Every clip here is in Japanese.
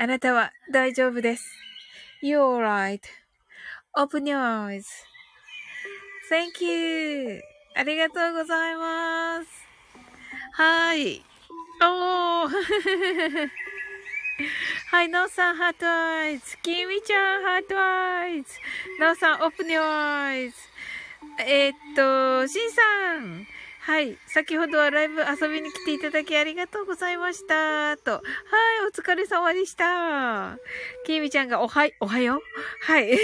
あなたは大丈夫です。You're right.Open your eyes.Thank you. ありがとうございます。はい。おー。はい、なおさん、 heart eyes。きみちゃん、 heart eyes。なおさん、 open your eyes。えー、っと、しんさん。はい。先ほどはライブ遊びに来ていただきありがとうございました。と。はい。お疲れ様でした。きみちゃんがおは、い、おはようはい。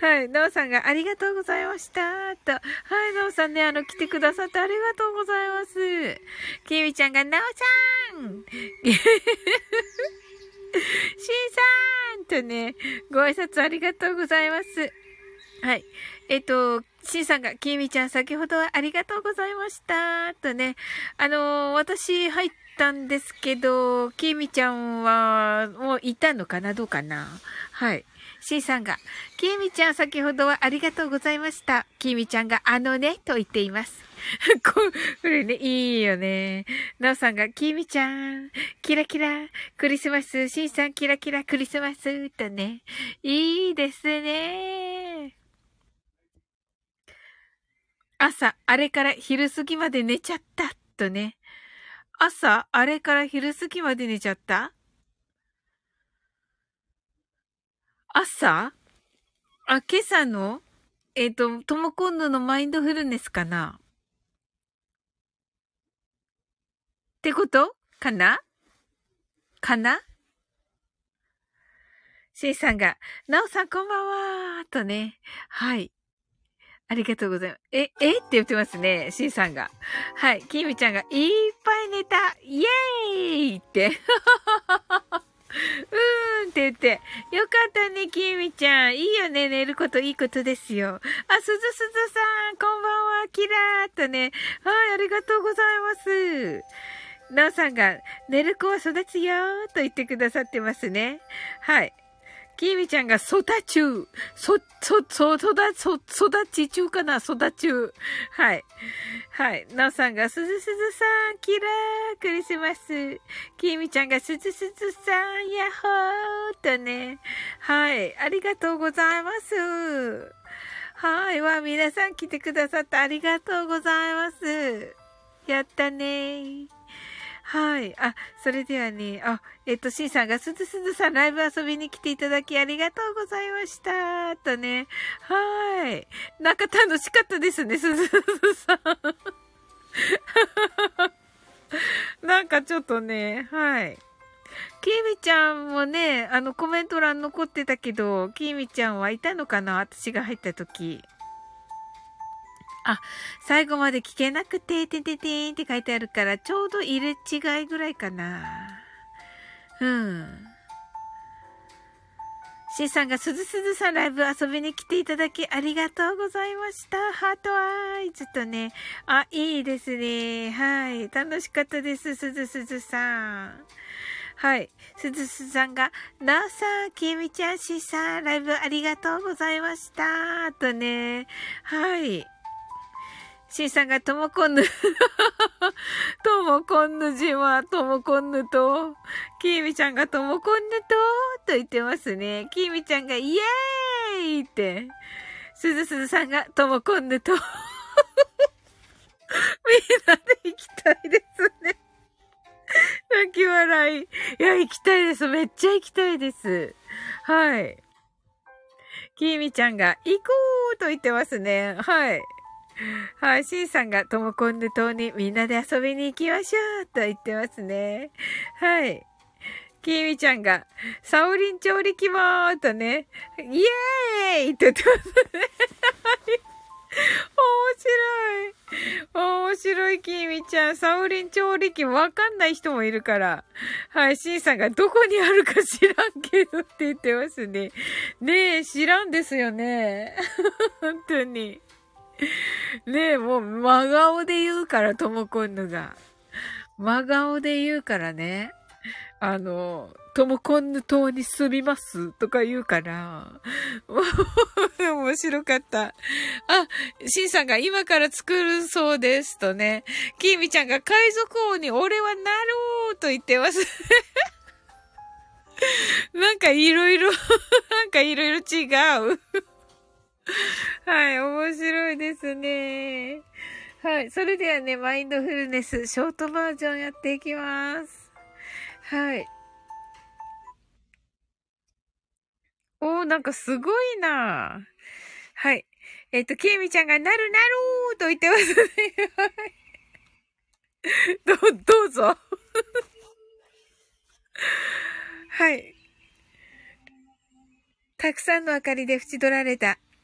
はい。なおさんがありがとうございました。と。はい。なおさんね、あの、来てくださってありがとうございます。きみちゃんが、なおさん しんさんとね、ご挨拶ありがとうございます。はい。えっ、と、シンさんが、きみちゃん先ほどはありがとうございました。とね、あのー、私入ったんですけど、きみちゃんは、もういたのかな？どうかな？はい。シンさんが、きみちゃん先ほどはありがとうございました。きみちゃんが、あのね、と言っています。これね、いいよね。なおさんが、きみちゃん、キラキラ、クリスマス、シンさんキラキラ、クリスマス、とね。いいですね。朝、あれから昼過ぎまで寝ちゃった、とね。朝、あれから昼過ぎまで寝ちゃった？朝？あ、今朝のえっ、ー、と、ともこんぬのマインドフルネスかな？ってこと？かな？かな？シーさんが、なおさんこんばんはとね。はい。ありがとうございます。え、え？って言ってますね。シーさんが。はい。キミちゃんが、いっぱい寝たイエーイって。うーんって言って。よかったね、きみちゃん。いいよね、寝ることいいことですよ。あ、すずすずさん、こんばんは、キラーっとね。はい、ありがとうございます。なおさんが、寝る子は育つよーと言ってくださってますね。はい。きみちゃんが育中。そ、そ、そ、育、そ、育ち中かな？育中。はい。はい。なおさんが、すずすずさん、キラー、クリスマス。きみちゃんが、すずすずさん、ヤッホーとね。はい。ありがとうございます。はい。わ、皆さん来てくださってありがとうございます。やったねーはい。あ、それではね、あ、えっと、シンさんが、すずすずさんライブ遊びに来ていただきありがとうございました。とね。はい。なんか楽しかったですね、すずすずさん。なんかちょっとね、はい。きみちゃんもね、あのコメント欄残ってたけど、きみちゃんはいたのかな私が入った時。あ、最後まで聞けなくて、てんてんてんって書いてあるから、ちょうど入れ違いぐらいかな。うん。C さんがすずすずさんライブ遊びに来ていただきありがとうございました。ハートアイズとね。あ、いいですね。はい。楽しかったです。すずすずさん。はい。すずすずさんが、なおさん、きみちゃんしさん、ライブありがとうございました。とね。はい。シンさんがともこんぬ ともこんぬじはともこんぬと、きーみちゃんがともこんぬと、と言ってますね。きーみちゃんがイエーイって、すずすずさんがともこんぬと、みんなで行きたいですね。泣き笑い。いや、行きたいです。めっちゃ行きたいです。はい。きーみちゃんが行こうと言ってますね。はい。はい、シンさんがともこんぬ島にみんなで遊びに行きましょうと言ってますね。はい。きみちゃんが、サオリン調理器もーとね、イエーイって言ってますね。面白い。面白い、きみちゃん。サオリン調理器わかんない人もいるから。はい、シンさんがどこにあるか知らんけどって言ってますね。ねえ、知らんですよね。本当に。ねえ、もう真顔で言うから、ともこんぬが。真顔で言うからね。あの、ともこんぬ島に住みますとか言うから。面白かった。あ、シンさんが今から作るそうですとね。キーミちゃんが海賊王に俺はなろうと言ってます。なんかいろいろ、なんかいろいろ違う。はい、面白いですね。はい、それではね、マインドフルネス、ショートバージョンやっていきます。はい。おー、なんかすごいなはい。えっ、と、ケイミちゃんがなるなるーと言ってますね。ど、どうぞ。はい。たくさんの明かりで縁取られた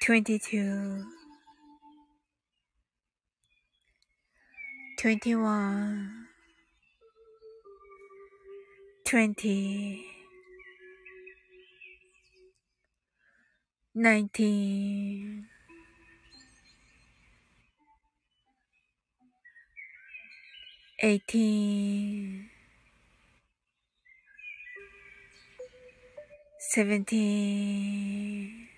22 21 20 19 18 17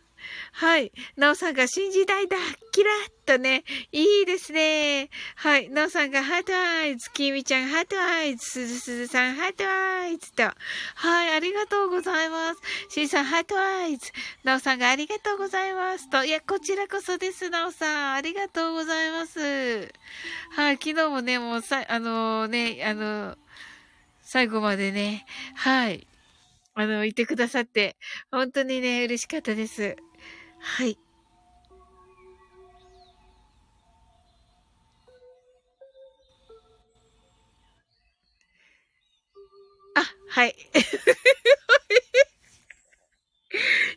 はい。なおさんが新時代だキラッとね。いいですね。はい。なおさんが heart eyes。きみちゃん heart eyes。すずすずさん heart eyes と。はい。ありがとうございます。しんさん heart eyes。なおさんがありがとうございますと。いや、こちらこそです。なおさん。ありがとうございます。はい。昨日もね、もうさ、あのー、ね、あのー、最後までね、はい。あの、いてくださって、本当にね、嬉しかったです。はい。あ、はい。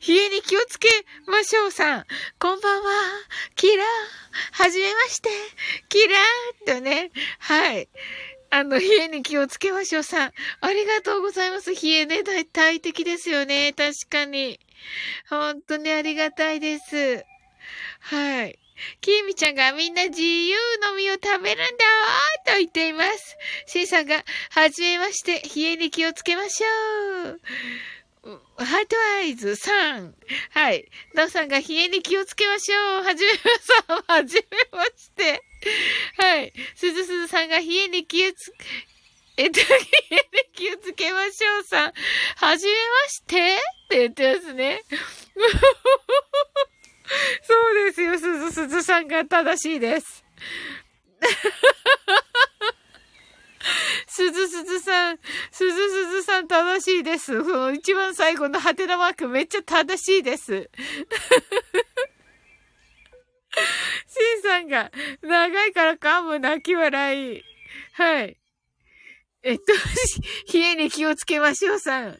冷えに気をつけましょうさん。こんばんは。キラー。はじめまして。キラーとね。はい。あの、冷えに気をつけましょうさん。ありがとうございます。冷えね、大敵ですよね。確かに。本当にありがたいです。はい。きーみちゃんがみんな自由の実を食べるんだーと言っています。しーさんが、はじめまして、冷えに気をつけましょう。ハートアイズ3。はい。なおさんが冷えに気をつけましょう。はじめまさん、はじめまして。はい。すずすずさんが冷えに気をつ、えっと、気をつけましょうさん。はじめましてって言ってますね。そうですよ、すずすずさんが正しいです。すずすずさん、すずすずさん正しいです。その一番最後のハテナマークめっちゃ正しいです。シンさんが、長いから噛む泣き笑い。はい。えっと、冷えに気をつけましょうさん。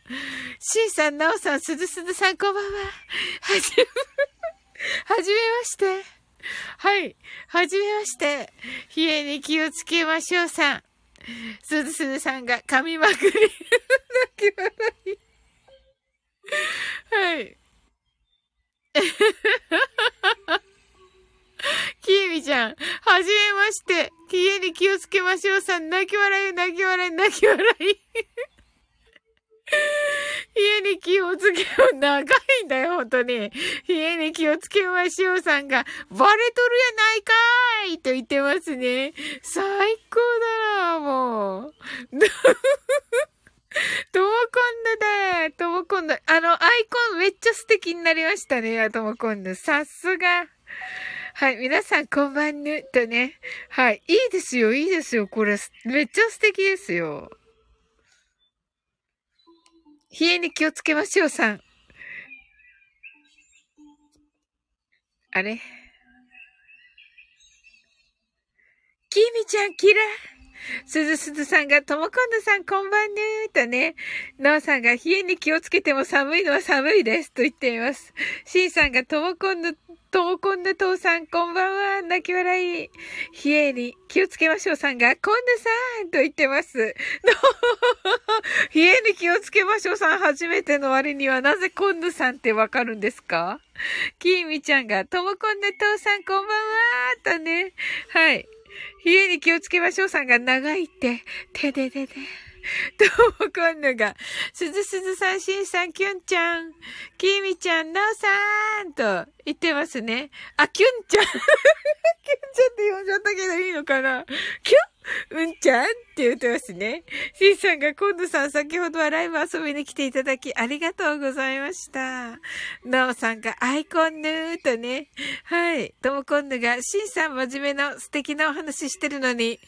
シンさん、ナオさん、すずすずさん、こんばんは。はじめ、はじめまして。はい。はじめまして。冷えに気をつけましょうさん。すずすずさんが噛みまくり。泣き笑い。はい。きーみちゃん、はじめまして。家に気をつけましょうさん、泣き笑い、泣き笑い、泣き笑い。家に気をつけよう。長いんだよ、本当に。家に気をつけましょうさんが、バレとるやないかーいと言ってますね。最高だな、もう。ともこんだだともこんだ。あの、アイコンめっちゃ素敵になりましたね、ともこんだ。さすが。はい、皆さんこんばんぬとね。はい、いいですよ、いいですよ、これ。めっちゃ素敵ですよ。冷えに気をつけましょう、さん。あれ？きみちゃん、キラすずすずさんが、ともこんぬさん、こんばんぬーとね、のうさんが、冷えに気をつけても寒いのは寒いですと言っています。しんさんが、ともこんぬともこんな父さん、こんばんは。泣き笑い。冷えに気をつけましょうさんが、こんなさんと言ってます。の 冷えに気をつけましょうさん、初めての割にはなぜこんなさんってわかるんですか？きーみちゃんが、ともこんな父さん、こんばんはとね。はい。冷えに気をつけましょうさんが長いって、てででで。どうもこんぬが、すずすずさん、しんさん、きゅんちゃん、きみちゃん、なおさーんと言ってますね。あ、きゅんちゃん。きゅんちゃんって呼んじゃったけどいいのかなきゅんうんちゃんって言ってますね。しんさんが、今度さん、先ほどはライブ遊びに来ていただき、ありがとうございました。なおさんが、アイコンヌーとね。はい。ともこんぬが、しんさん真面目な素敵なお話してるのに、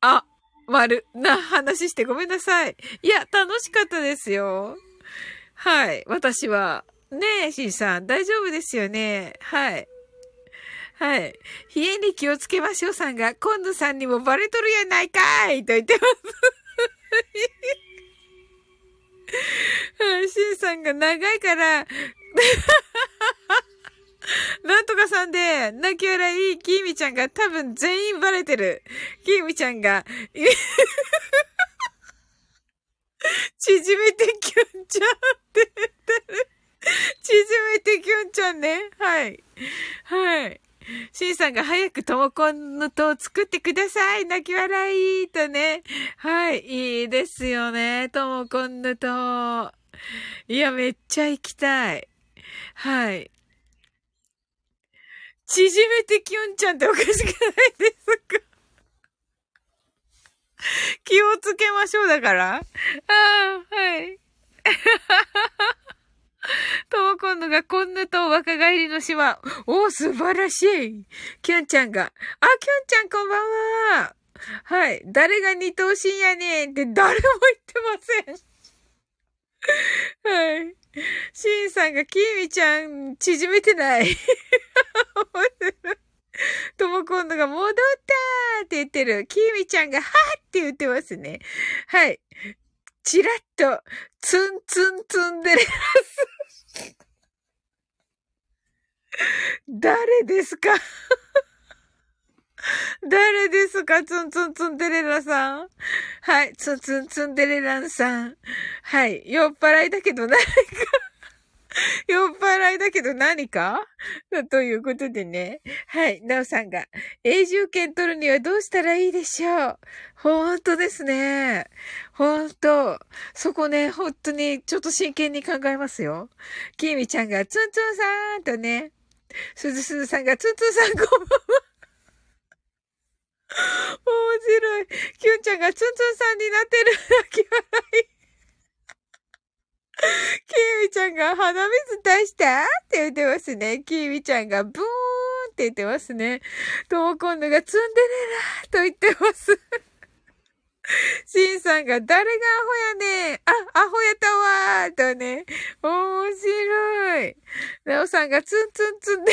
あ、丸な話してごめんなさい。いや、楽しかったですよ。はい。私は。ねえ、しんさん、大丈夫ですよね。はい。はい。冷えに気をつけましょうさんが、今度さんにもバレとるやないかいと言ってます。はい。しんさんが長いから、なんとかさんで、泣き笑い、きみちゃんが多分全員バレてる。きみちゃんが、縮めてきゅんちゃんって言ってる。縮めてきゅんちゃんね。はい。はい。シンさんが早くともこんのと作ってください。泣き笑いとね。はい。いいですよね。ともこんのと。いや、めっちゃ行きたい。はい。縮めてきゅんちゃんっておかしくないですか？気をつけましょうだから。ああ、はい。とも今度がこんなと若返りの島。お素晴らしい。きゅんちゃんが。あ、きゅんちゃんこんばんは。はい。誰が二頭身やねんって誰も言ってません。はい。シンさんが、キーミちゃん、縮めてない。とも今度が戻ったーって言ってる。キーミちゃんが、はーって言ってますね。はい。チラッと、ツンツンツンでれます。誰ですか？誰ですか？ツンツンツンデレラさん。はい。ツンツンツンデレランさん。はい。酔っ払いだけど何か？酔っ払いだけど何か？ということでね。はい。なおさんが、永住権取るにはどうしたらいいでしょう？ほんとですね。ほんと。そこね、ほんとに、ちょっと真剣に考えますよ。きみちゃんが、ツンツンさんとね。すずすずさんが、ツンツンさんこんばんは。面白い。キュンちゃんがツンツンさんになってる。泣き笑い。キーミちゃんが鼻水出した？って言ってますね。キーミちゃんがブーンって言ってますね。とも今度がツンデレラと言ってます。シンさんが誰がアホやねんあ、アホやったわーとね。面白い。ナオさんがツンツンツンで。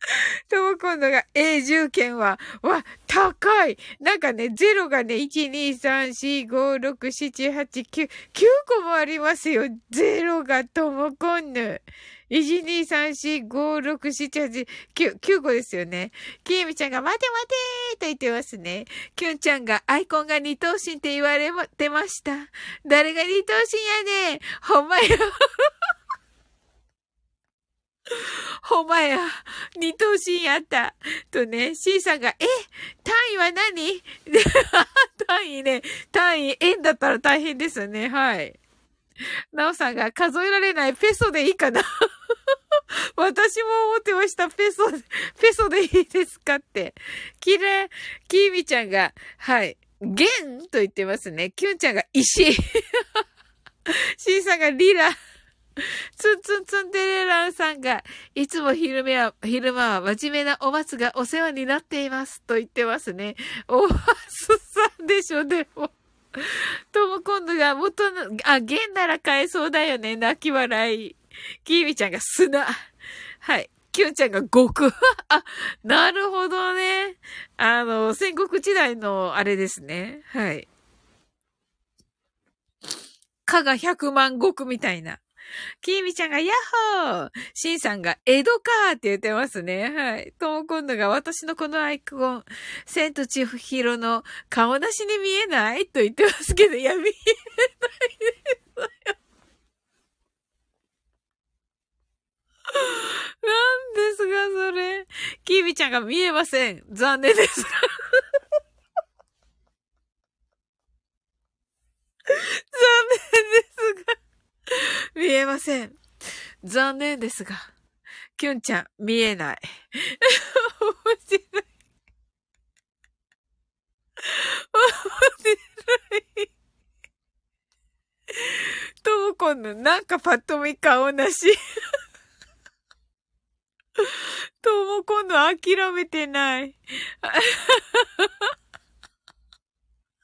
とも今度が永住権は、わ、高い。なんかね、0がね、1、2、3、4、5、6、7、8、9、9個もありますよ。0がともこんぬ。1、2、3、4、5、6、7、8、9、9個ですよね。きえみちゃんが待て待てーと言ってますね。きゅんちゃんがアイコンが二等身って言われてました。誰が二等身やねんほんまや。ほんまや。二等身やった。とね、C さんが、え単位は何？単位ね、単位、円だったら大変ですね。はい。なおさんが数えられないペソでいいかな 私も思ってました。ペソ、ペソでいいですかって。きれい、きーみちゃんが、はい、ゲンと言ってますね。キュンちゃんが石。シーさんがリラ。ツンツンツンデレランさんが、いつも昼間は、昼間は真面目なお松がお世話になっています。と言ってますね。お松さんでしょ、でも。とも今度が元の、あ、弦なら買えそうだよね。泣き笑い。きーみちゃんが砂。はい。きゅんちゃんが極。あ、なるほどね。あの、戦国時代のあれですね。はい。かが百万石みたいな。きーみちゃんがヤッホーしんさんが江戸かーって言ってますね。はい。とも今度が私のこのアイコン、千と千尋の顔なしに見えないと言ってますけど、いや、見えないですよ。なんですか、それ。きーみちゃんが見えません。残念です。残念ですが。見えません。残念ですが、キュンちゃん、見えない。面白い。面白い。ともこんの、なんかパッと見顔なし。とも今度諦めてない。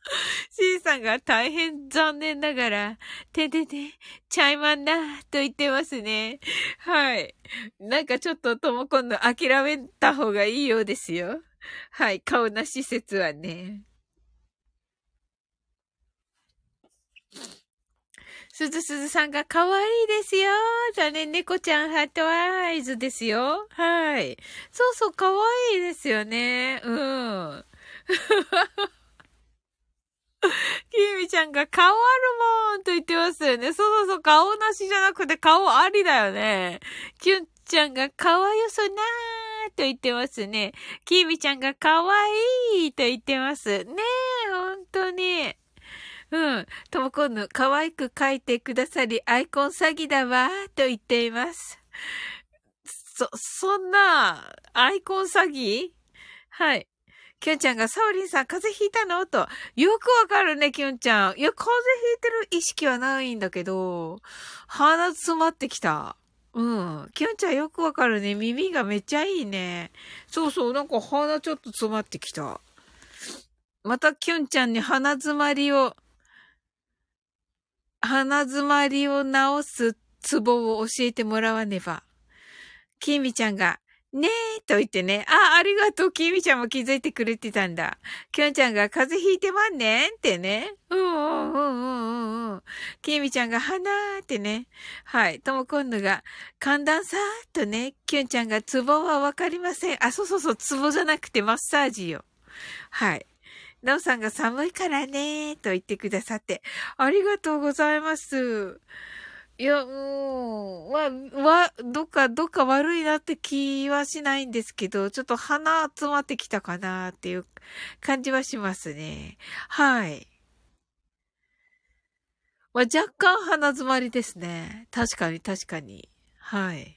C さんが大変残念ながら、ててて、ちゃいまんな、と言ってますね。はい。なんかちょっととも今度諦めた方がいいようですよ。はい。顔なし説はね。すずすずさんが可愛いですよ。残念、猫ちゃんハートアイズですよ。はい。そうそう、可愛いですよね。うん。きみちゃんが顔あるもんと言ってますよね。そうそうそう、顔なしじゃなくて顔ありだよね。きゅんちゃんがかわよそなーと言ってますね。きみちゃんがかわいいと言ってます。ねえ、ほんとに。うん。ともこんぬ、可愛く書いてくださり、アイコン詐欺だわー、と言っています。そ、そんな、アイコン詐欺？はい。きゅんちゃんが、サオリンさん、風邪ひいたの？と。よくわかるね、きゅんちゃん。いや、風邪ひいてる意識はないんだけど、鼻詰まってきた。うん。きゅんちゃんよくわかるね。耳がめっちゃいいね。そうそう、なんか鼻ちょっと詰まってきた。またきゅんちゃんに鼻詰まりを、鼻詰まりを治すツボを教えてもらわねば。きみちゃんが、ねえ、と言ってね。あ、ありがとう。きみちゃんも気づいてくれてたんだ。きょんちゃんが風邪ひいてまんねんってね。うんうんうんうんうん。きみちゃんが鼻ーってね。はい。とも今度が寒暖差ーとね。きゅんちゃんがツボはわかりません。あ、そうそうそう。ツボじゃなくてマッサージよ。はい。なおさんが寒いからねと言ってくださって、ありがとうございます。いや、もう、わ、わ、どっか、どっか悪いなって気はしないんですけど、ちょっと鼻集まってきたかなっていう感じはしますね。はい。まあ、若干鼻詰まりですね。確かに、確かに。はい。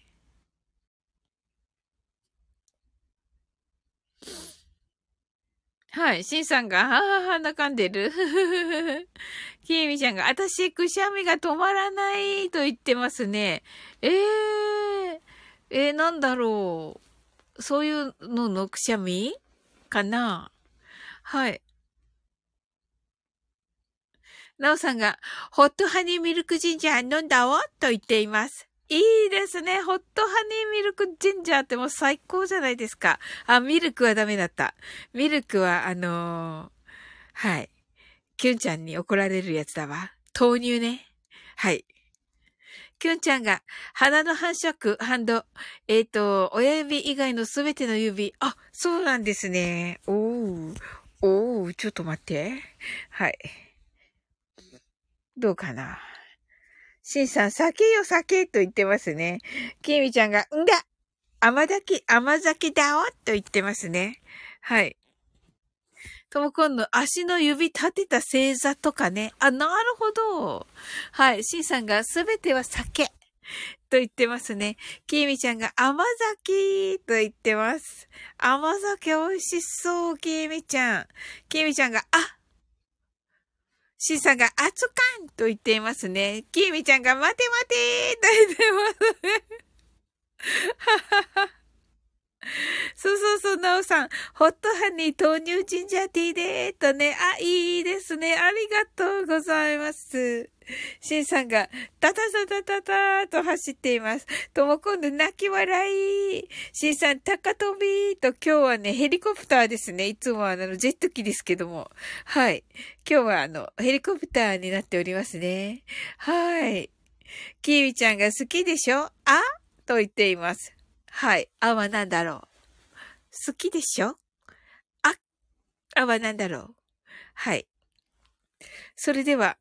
はい。シンさんが、ははは、なかんでる。きえみちゃんが、あたし、くしゃみが止まらないと言ってますね。ええー、えー、なんだろう。そういうののくしゃみ？かな？はい。なおさんが、ホットハニーミルクジンジャー飲んだわと言っています。いいですね。ホットハニーミルクジンジャーってもう最高じゃないですか。あ、ミルクはダメだった。ミルクは、あのー、はい。キュンちゃんに怒られるやつだわ。豆乳ね。はい。キュンちゃんが、鼻の反射区、ハンド、えっ、ー、と、親指以外のすべての指。あ、そうなんですね。おー。おー、ちょっと待って。はい。どうかな。しんさん、酒よ酒と言ってますね。きみちゃんが、んだ甘酒、甘酒だおと言ってますね。はい。とも今度、足の指立てた星座とかね。あ、なるほど。はい。しんさんが、すべては酒。と言ってますね。きみちゃんが甘酒と言ってます。甘酒美味しそう、きみちゃん。きみちゃんが、あしんさんが、あつかんと言っていますね。きみちゃんが、待て待てと言ってますね。ははは。そうそうそう、なおさん。ホットハニー豆乳ジンジャーティーでーとね。あ、いいですね。ありがとうございます。シンさんが、タタタタタタと走っています。とも今度泣き笑い。シンさん、高飛びーと今日はね、ヘリコプターですね。いつもあの、ジェット機ですけども。はい。今日はあの、ヘリコプターになっておりますね。はい。キーウィちゃんが好きでしょ？あ？と言っています。はい。あは何だろう好きでしょ？あ、あは何だろうはい。それでは、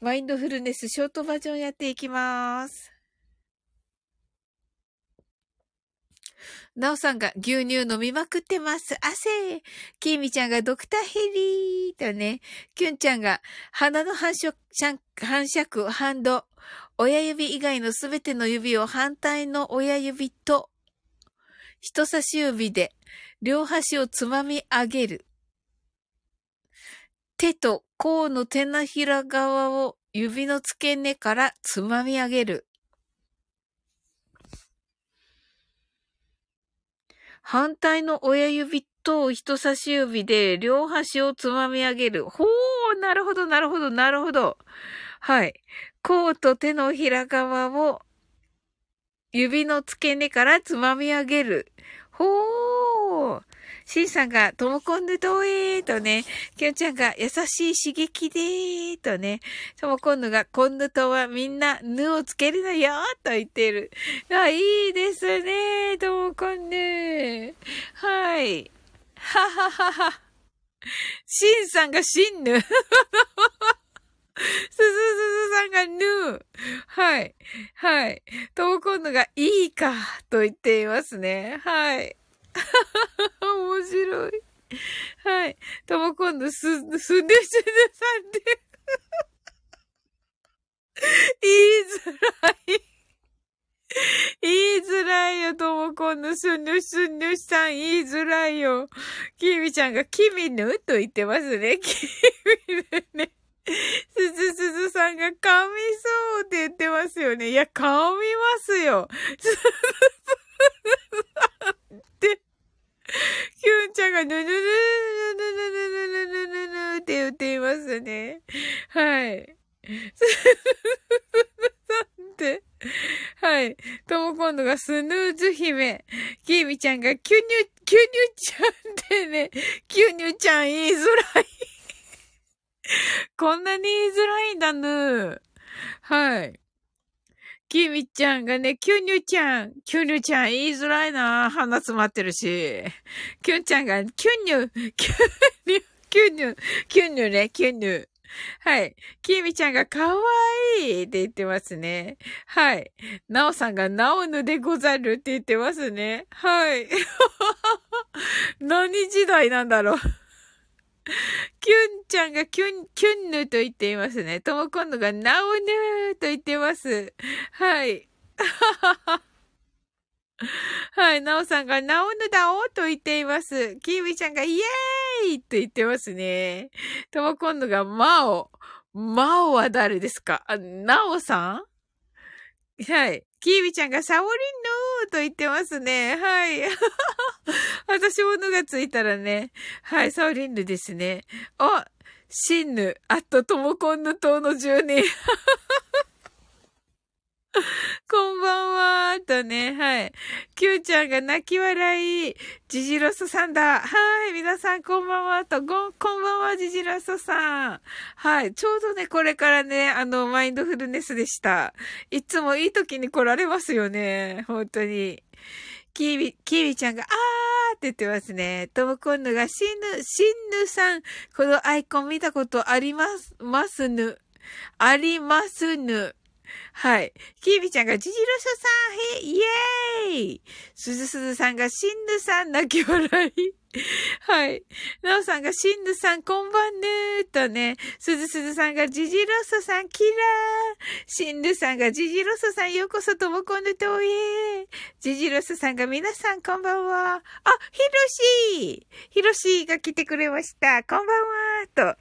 マインドフルネスショートバージョンやっていきます。なおさんが牛乳飲みまくってます。汗きみちゃんがドクターヘリーとね。きゅんちゃんが鼻の反射、反射区、ハンド。親指以外のすべての指を反対の親指と人差し指で両端をつまみ上げる。手と甲の手のひら側を指の付け根からつまみ上げる。反対の親指と人差し指で両端をつまみ上げる。ほー、なるほど、なるほど、なるほど。はい。甲と手のひら側を指の付け根からつまみ上げる。ほー。シンさんが、ともこんぬどえーとね、きょんちゃんが優しい刺激でーとね、ともこんぬが、こんぬとはみんな、ぬをつけるのよーと言ってる。あ、いいですねーともこんぬ。はい。はははは。シンさんがシンヌ。すずすずさんがぬー。はい。はい。ともこんのがいいか、と言っていますね。はい。面白い。はい。ともこんのす、すぬすぬさんで 言いづらい。言いづらいよ、ともこんのすぬすぬさん言いづらいよ。きみちゃんがきみぬと言ってますね。きみぬね。すずすずさんが噛みそうって言ってますよね。いや、噛みますよ。すずすずさんって。キュンちゃんがぬぬぬぬぬぬぬぬぬぬぬって言っていますね。はい。すずすずさんって。はい。とも今度がスヌーズ姫。キーミちゃんがキュニュ、キュニュちゃんってね、キュニュちゃん言いづらい。こんなに言いづらいんだぬ。はい。きみちゃんがね、キュニュちゃん、キュニュちゃん言いづらいな。鼻詰まってるし。キュンちゃんが、キュニュ、キュニュ、キュニュ、キュニュね、キュニュ。はい。きみちゃんがかわいいって言ってますね。はい。なおさんがなおぬでござるって言ってますね。はい。何時代なんだろう。キュンちゃんがキュン、キュンヌと言っていますね。とも今度がナオヌーと言ってます。はい。はい。なおさんが、なおぬだおと言っています。キーミちゃんが、イエーイと言ってますね。とも今度が、マオ。マオは誰ですか？あ、なおさん？はい。キービちゃんがサオリンと言ってますね。はい。私もぬがついたらね。はい、サウリンヌですね。あ、シンヌ、あとトモコンヌ島の住人。こんばんは、とね、はい。キューちゃんが泣き笑い、ジジロスさんだ。はい、皆さんこんばんは、と、ご、こんばんは、ジジロスさん。はい、ちょうどね、これからね、あの、マインドフルネスでした。いつもいい時に来られますよね、本当に。キービ、キービちゃんが、あーって言ってますね。トムコンヌが、シンヌ、シンヌさん、このアイコン見たことあります、ますぬ。ありますぬ。はい。キービちゃんがジジロショさん、へ、イエーイすずすずさんがシンヌさん、泣き笑い。はい。なおさんが、シンヌさん、こんばんぬーとね、すずすずさんが、ジジロソさん、キラー。シンヌさんが、ジジロソさん、ようこそともこんぬとえジジロソさんが、皆さん、こんばんは。あ、ヒロシーヒロシーが来てくれました。こんばんはと。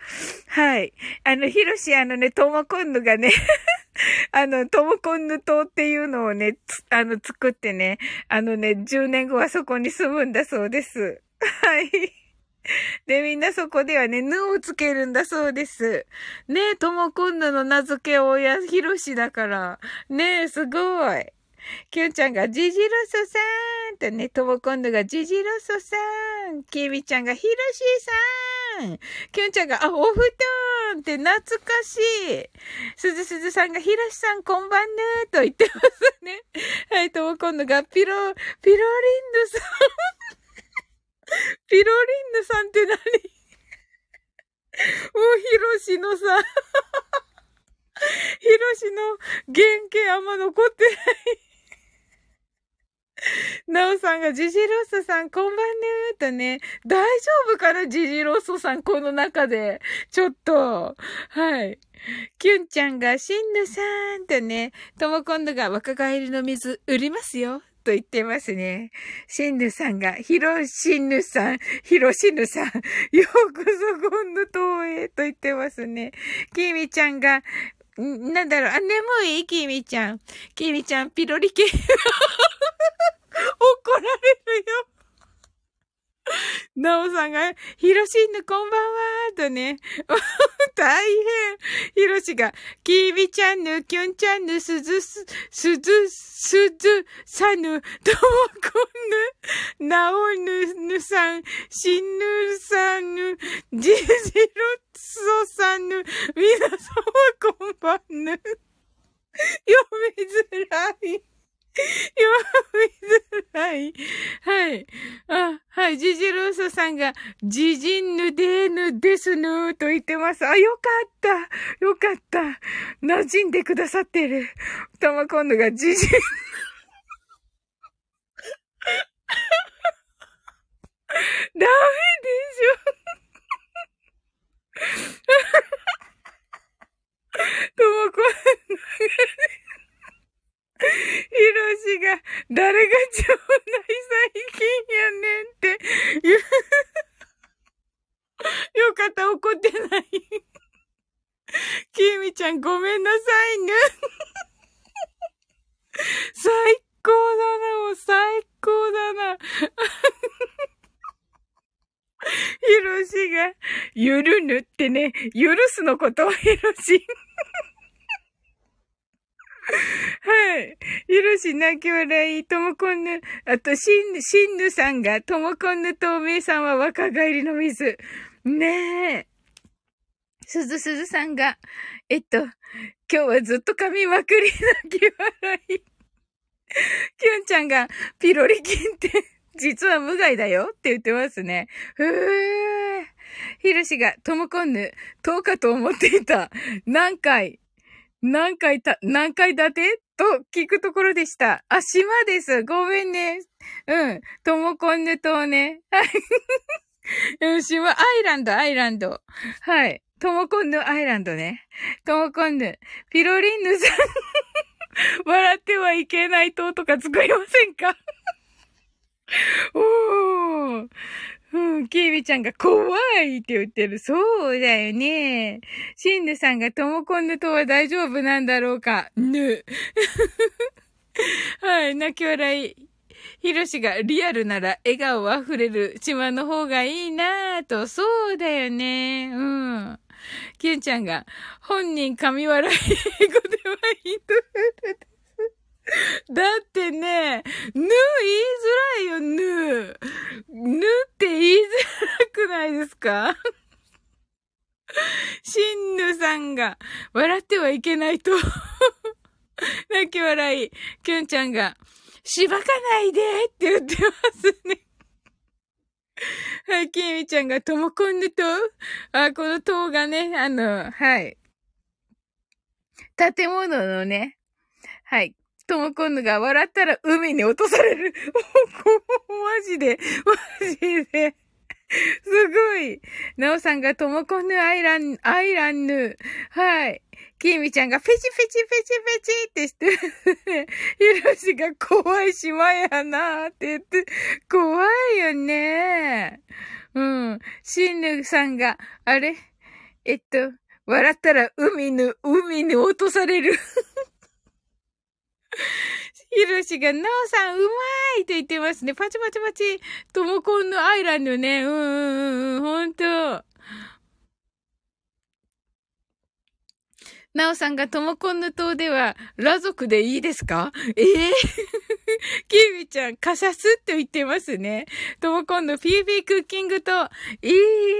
はい。あの、ヒロシ、あのね、ともこんぬがね あの、トモコンヌ島っていうのをね、あの、作ってね、あのね、10年後はそこに住むんだそうです。はい。で、みんなそこではね、ぬをつけるんだそうです。ねえ、ともこんぬの名付け親、ひろしだから。ねえ、すごい。きゅんちゃんがジジロソさんとね、ともこんぬがジジロソさん。きみちゃんがひろしさん。きゅんちゃんが、あ、お布団って懐かしい。すずすずさんがひろしさんこんばんぬと言ってますね。はい、ともこんぬがピロ、ピロリンドさん。ピロリンヌさんって何？もうヒロシのさ、ヒロシの原型あんま残ってないなおさんがジジロッソさんこんばんねーとね、大丈夫かなジジロッソさんこの中で。ちょっと。はい。キュンちゃんがシンヌさんとね、とも今度が若返りの水売りますよ。と言ってますね。シンヌさんが、ヒロシンヌさん、ヒロシンヌさん、ようこそ今度東へと言ってますね。キミちゃんが、なんだろう、あ、眠い？キミちゃん。キミちゃん、ピロリ系。怒られるよ。なおさんが、ひろしんぬこんばんはとね。大変。ひろしが、きびちゃんぬ、きゅんちゃんぬ、すずす、すず、すず、さぬ、ともこぬ、なおぬ、ぬさん、しんぬさんぬ、じじろそさんぬ、みなさんはこんばんぬ。読みづらい。読みづらい。はい。あ、はい。ジジローソさんが、ジジンヌデーヌですぬと言ってます。あ、よかった。よかった。馴染んでくださってる。たま今度がジジン。ダメでしょ。ともこんひろしが、誰が腸内細菌やねんって言う。よかった、怒ってない。きみちゃんごめんなさいね。最高だな、もう最高だな。ひろしが、ゆるぬってね、許すのことをひろし。はい。ひろし泣き笑い、ともこんぬ、あと、しん、しんぬさんが、ともこんぬとおめいさんは若返りの水。ねえ。すずすずさんが、えっと、今日はずっと噛みまくり泣き笑い。きゅんちゃんが、ピロリ菌って、実は無害だよって言ってますね。ふー。ひろしが、ともこんぬ、10日と思っていた。何回何回た、何回建て？と聞くところでした。あ、島です。ごめんね。うん。ともこんぬ島ね。はい。うん、島、アイランド、アイランド。はい。ともこんぬアイランドね。ともこんぬ。ピロリンヌさん。笑ってはいけない塔とか作りませんか？おー。うん、キービちゃんが怖いって言ってる。そうだよね。シンヌさんがトモコンヌとは大丈夫なんだろうか。ぬ。はい、泣き笑い。ヒロシがリアルなら笑顔あふれる島の方がいいなぁと。そうだよね。うん。キュンちゃんが本人神笑い英語ではいいと。だってね、ぬ言いづらいよ、ぬ。ぬって言いづらくないですかしんぬさんが、笑ってはいけないと 泣き笑い。きゅんちゃんが、しばかないでって言ってますね。はい、きみちゃんがともこんぬと、あ、この塔がね、あの、はい。建物のね、はい。ともこんぬが笑ったら海に落とされる。マジで、マジで。すごい。なおさんがともこんぬアイラン、アイランヌ。はい。きみちゃんがペチペチペチペチってしてる、ひろしが怖い島やなーって言って、怖いよねうん。しんぬさんが、あれえっと、笑ったら海に、海に落とされる。ひろしが、なおさん、うまいと言ってますね。パチパチパチ。ともこんのアイランドね。うんうんうん、ほんと。なおさんがともこんの島では、裸族でいいですか？ええー、キービちゃん、カサスって言ってますね。ともこんの PB クッキングと、い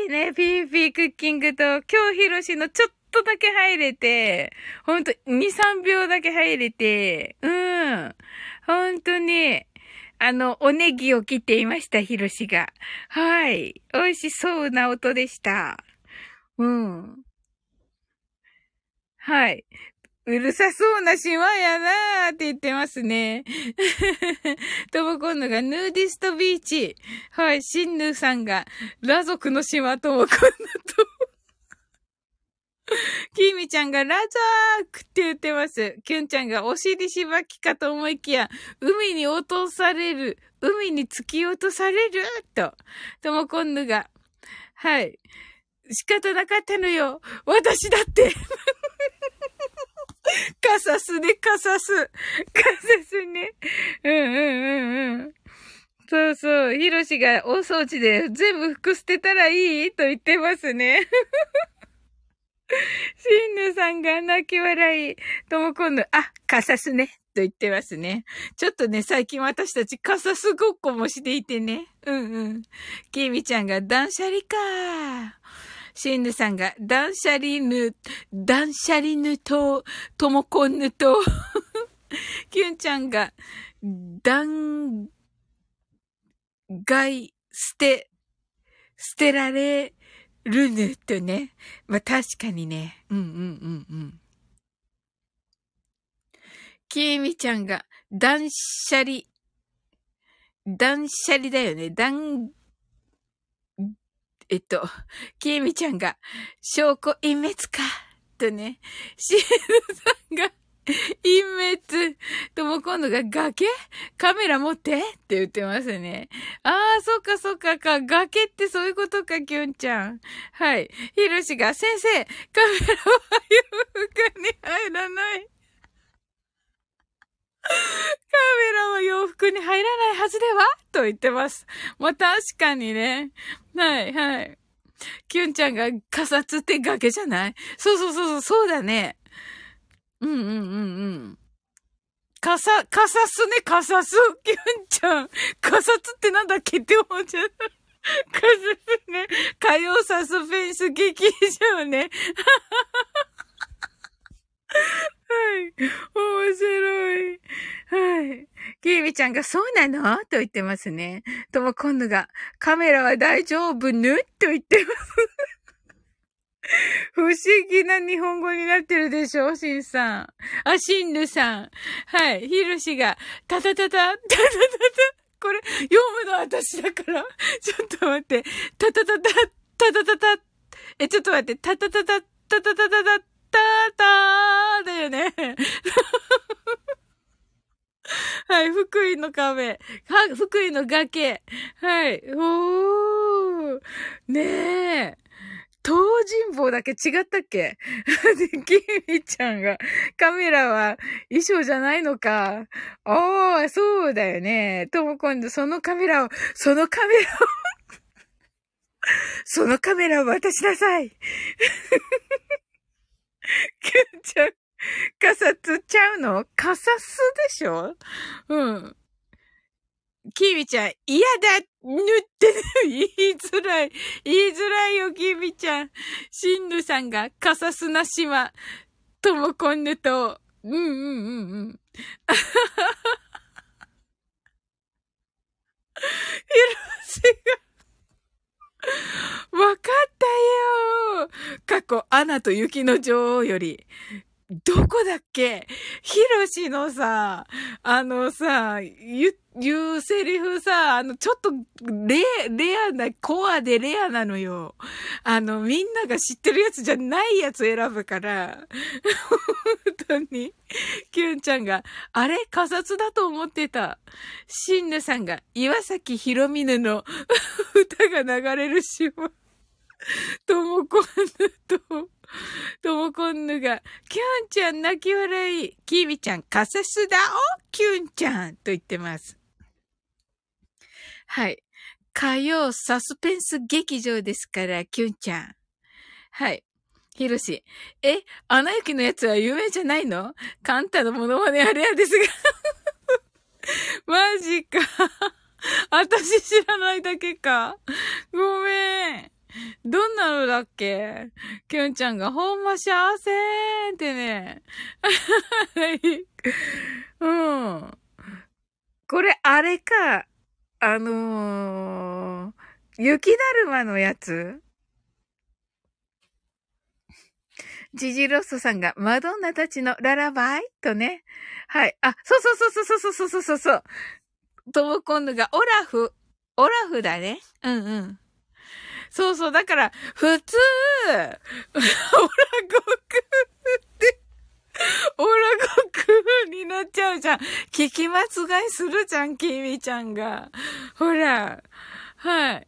いね、PB クッキングと、今日ひろしのちょっとだけ入れて、ほんと、2、3秒だけ入れて、うん。ほんとに、あの、おネギを切っていました、ひろしが。はい。美味しそうな音でした。うん。はい。うるさそうな島やなーって言ってますね。とも今度がヌーディストビーチ。はい、シンヌーさんが、裸族の島とも今度と。キミちゃんがラザークって言ってます。キュンちゃんがお尻しばきかと思いきや、海に落とされる、海に突き落とされると。とも今度が、はい。仕方なかったのよ。私だって。カサスね、カサス。カサスね。うんうんうんうん。そうそう。ヒロシが大掃除で全部服捨てたらいいと言ってますね。シンヌさんが泣き笑い。とも今度、あ、カサスね。と言ってますね。ちょっとね、最近私たちカサスごっこもしていてね。うんうん。キミちゃんが断捨離か。シンヌさんが、断捨離ぬ、断捨離ぬと、ともこんぬと、キュンちゃんが、断、外、捨て、捨てられるぬとね。まあ、確かにね。うんうんうんうん。きえみちゃんが、断捨離、断捨離だよね。断えっと、きえみちゃんが、証拠隠滅か、とね、シエルさんが、隠滅。とも今度が崖？カメラ持って？って言ってますね。ああ、そっかそっかか。崖ってそういうことか、きゅんちゃん。はい。ひろしが、先生、カメラは 洋服に入らない。カメラは洋服に入らないはずでは？と言ってます。まあ、確かにね。はい、はい。キュンちゃんがカサツって崖じゃない？そうそうそうそう、だね。うんうんうんうん。カサ、カサスね、カサス。キュンちゃん。カサツってなんだっけって思っちゃった。カサスね。火曜サスペンス劇場ね。はい。面白い。はい。キービちゃんがそうなの？と言ってますね。とも今度が、カメラは大丈夫ぬ？と言ってます。不思議な日本語になってるでしょ？シンさん。あ、シンヌさん。はい。ヒロシが、タタタタ、タタタタ。これ、読むの私だから。ちょっと待って。タタタタ、タタタタ。え、ちょっと待って。タタタタ、タタタタタ、タターだよね。はい、福井の壁。は、福井の崖。はい。おー。ねえ。東尋坊だけ違ったっけ？で、キミちゃんが、カメラは衣装じゃないのか。ああ、そうだよね。とも今度そのカメラを、そのカメラをそのカメラを渡しなさい。キュンちゃん、カサツちゃうの？カサスでしょ？うん。キービちゃん、嫌だ塗って言いづらい。言いづらいよ、キービちゃん。シンヌさんがカサスな島、ともこんぬと、うんうんうんうん。ヒロシが、わかったよ過去、アナと雪の女王より、どこだっけ？ヒロシのさ、あのさ、言、言うセリフさ、あの、ちょっと、レ、レアな、コアでレアなのよ。あの、みんなが知ってるやつじゃないやつ選ぶから。本当に。キュンちゃんが、あれ仮殺だと思ってた。シンヌさんが、岩崎宏美の歌が流れるしも。ともこんぬと、ともこんぬが、キュンちゃん泣き笑い。キービちゃん、カサスだおキュンちゃんと言ってます。はい。火曜サスペンス劇場ですから、キュンちゃん。はい。ひろし。え、アナ雪のやつは有名じゃないの？カンタのモノマネあれやですが。マジか。私知らないだけか。ごめん。どんなのだっけ？きゅんちゃんがほんま幸せーってね。うん。これあれか。あのー、雪だるまのやつ？ジジロッソさんがマドンナたちのララバイ？とね。はい。あ、そうそうそうそうそうそうそうそうそう。トモコンヌがオラフ、オラフだね。うんうん。そうそう。だから、普通、オラゴクって、オラゴクになっちゃうじゃん。聞き間違いするじゃん、キミちゃんが。ほら。はい。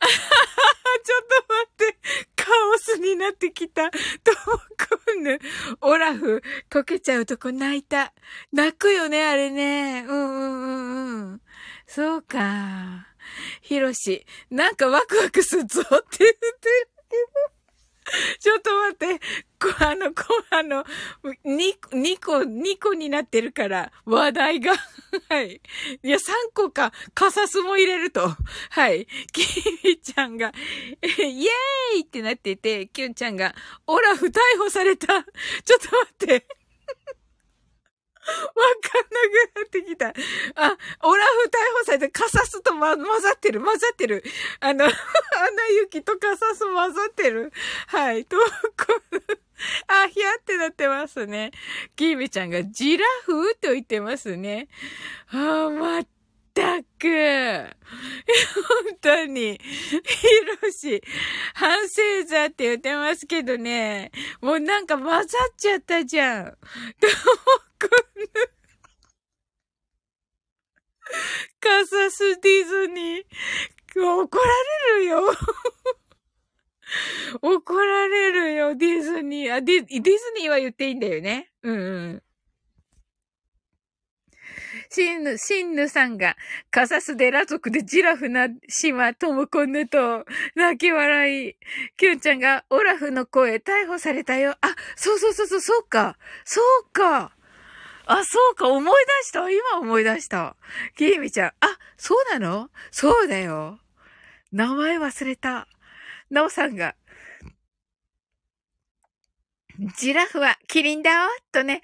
ちょっと待って。カオスになってきた。トモコンヌ。オラフ、溶けちゃうとこ泣いた。泣くよね、あれね。うんうんうんうん。そうか。ヒロシ、なんかワクワクするぞって言ってるけど。ちょっと待って。こ、あの、こ、あの、2、2個、2個になってるから、話題が。はい。いや、3個か、カサスも入れると。はい。キミちゃんが、イエーイってなってて、キュンちゃんが、オラフ逮捕された。ちょっと待って。わかんなくなってきた。あ、オラフ逮捕されてカサスと、ま、混ざってる、混ざってる。あの、アナ雪とカサス混ざってる。はい。と、こ あ、ひやってなってますね。キービちゃんがジラフと言ってますね。あ、まったく。本当に。ヒロシ、反省座って言ってますけどね。もうなんか混ざっちゃったじゃん。どうくんぬ。カサスディズニー。怒られるよ。怒られるよ、ディズニー。あ、ディ、ディズニーは言っていいんだよね。うんうん。シンヌ、シンヌさんが、カサスデラ族でジラフな島トムコンヌと、泣き笑い。キュンちゃんが、オラフの声、逮捕されたよ。あ、そうそうそうそう、そうか。そうか。あ、そうか、思い出した。今思い出した。キーミちゃん、あ、そうなの？そうだよ。名前忘れた。ナオさんが、ジラフはキリンだよとね。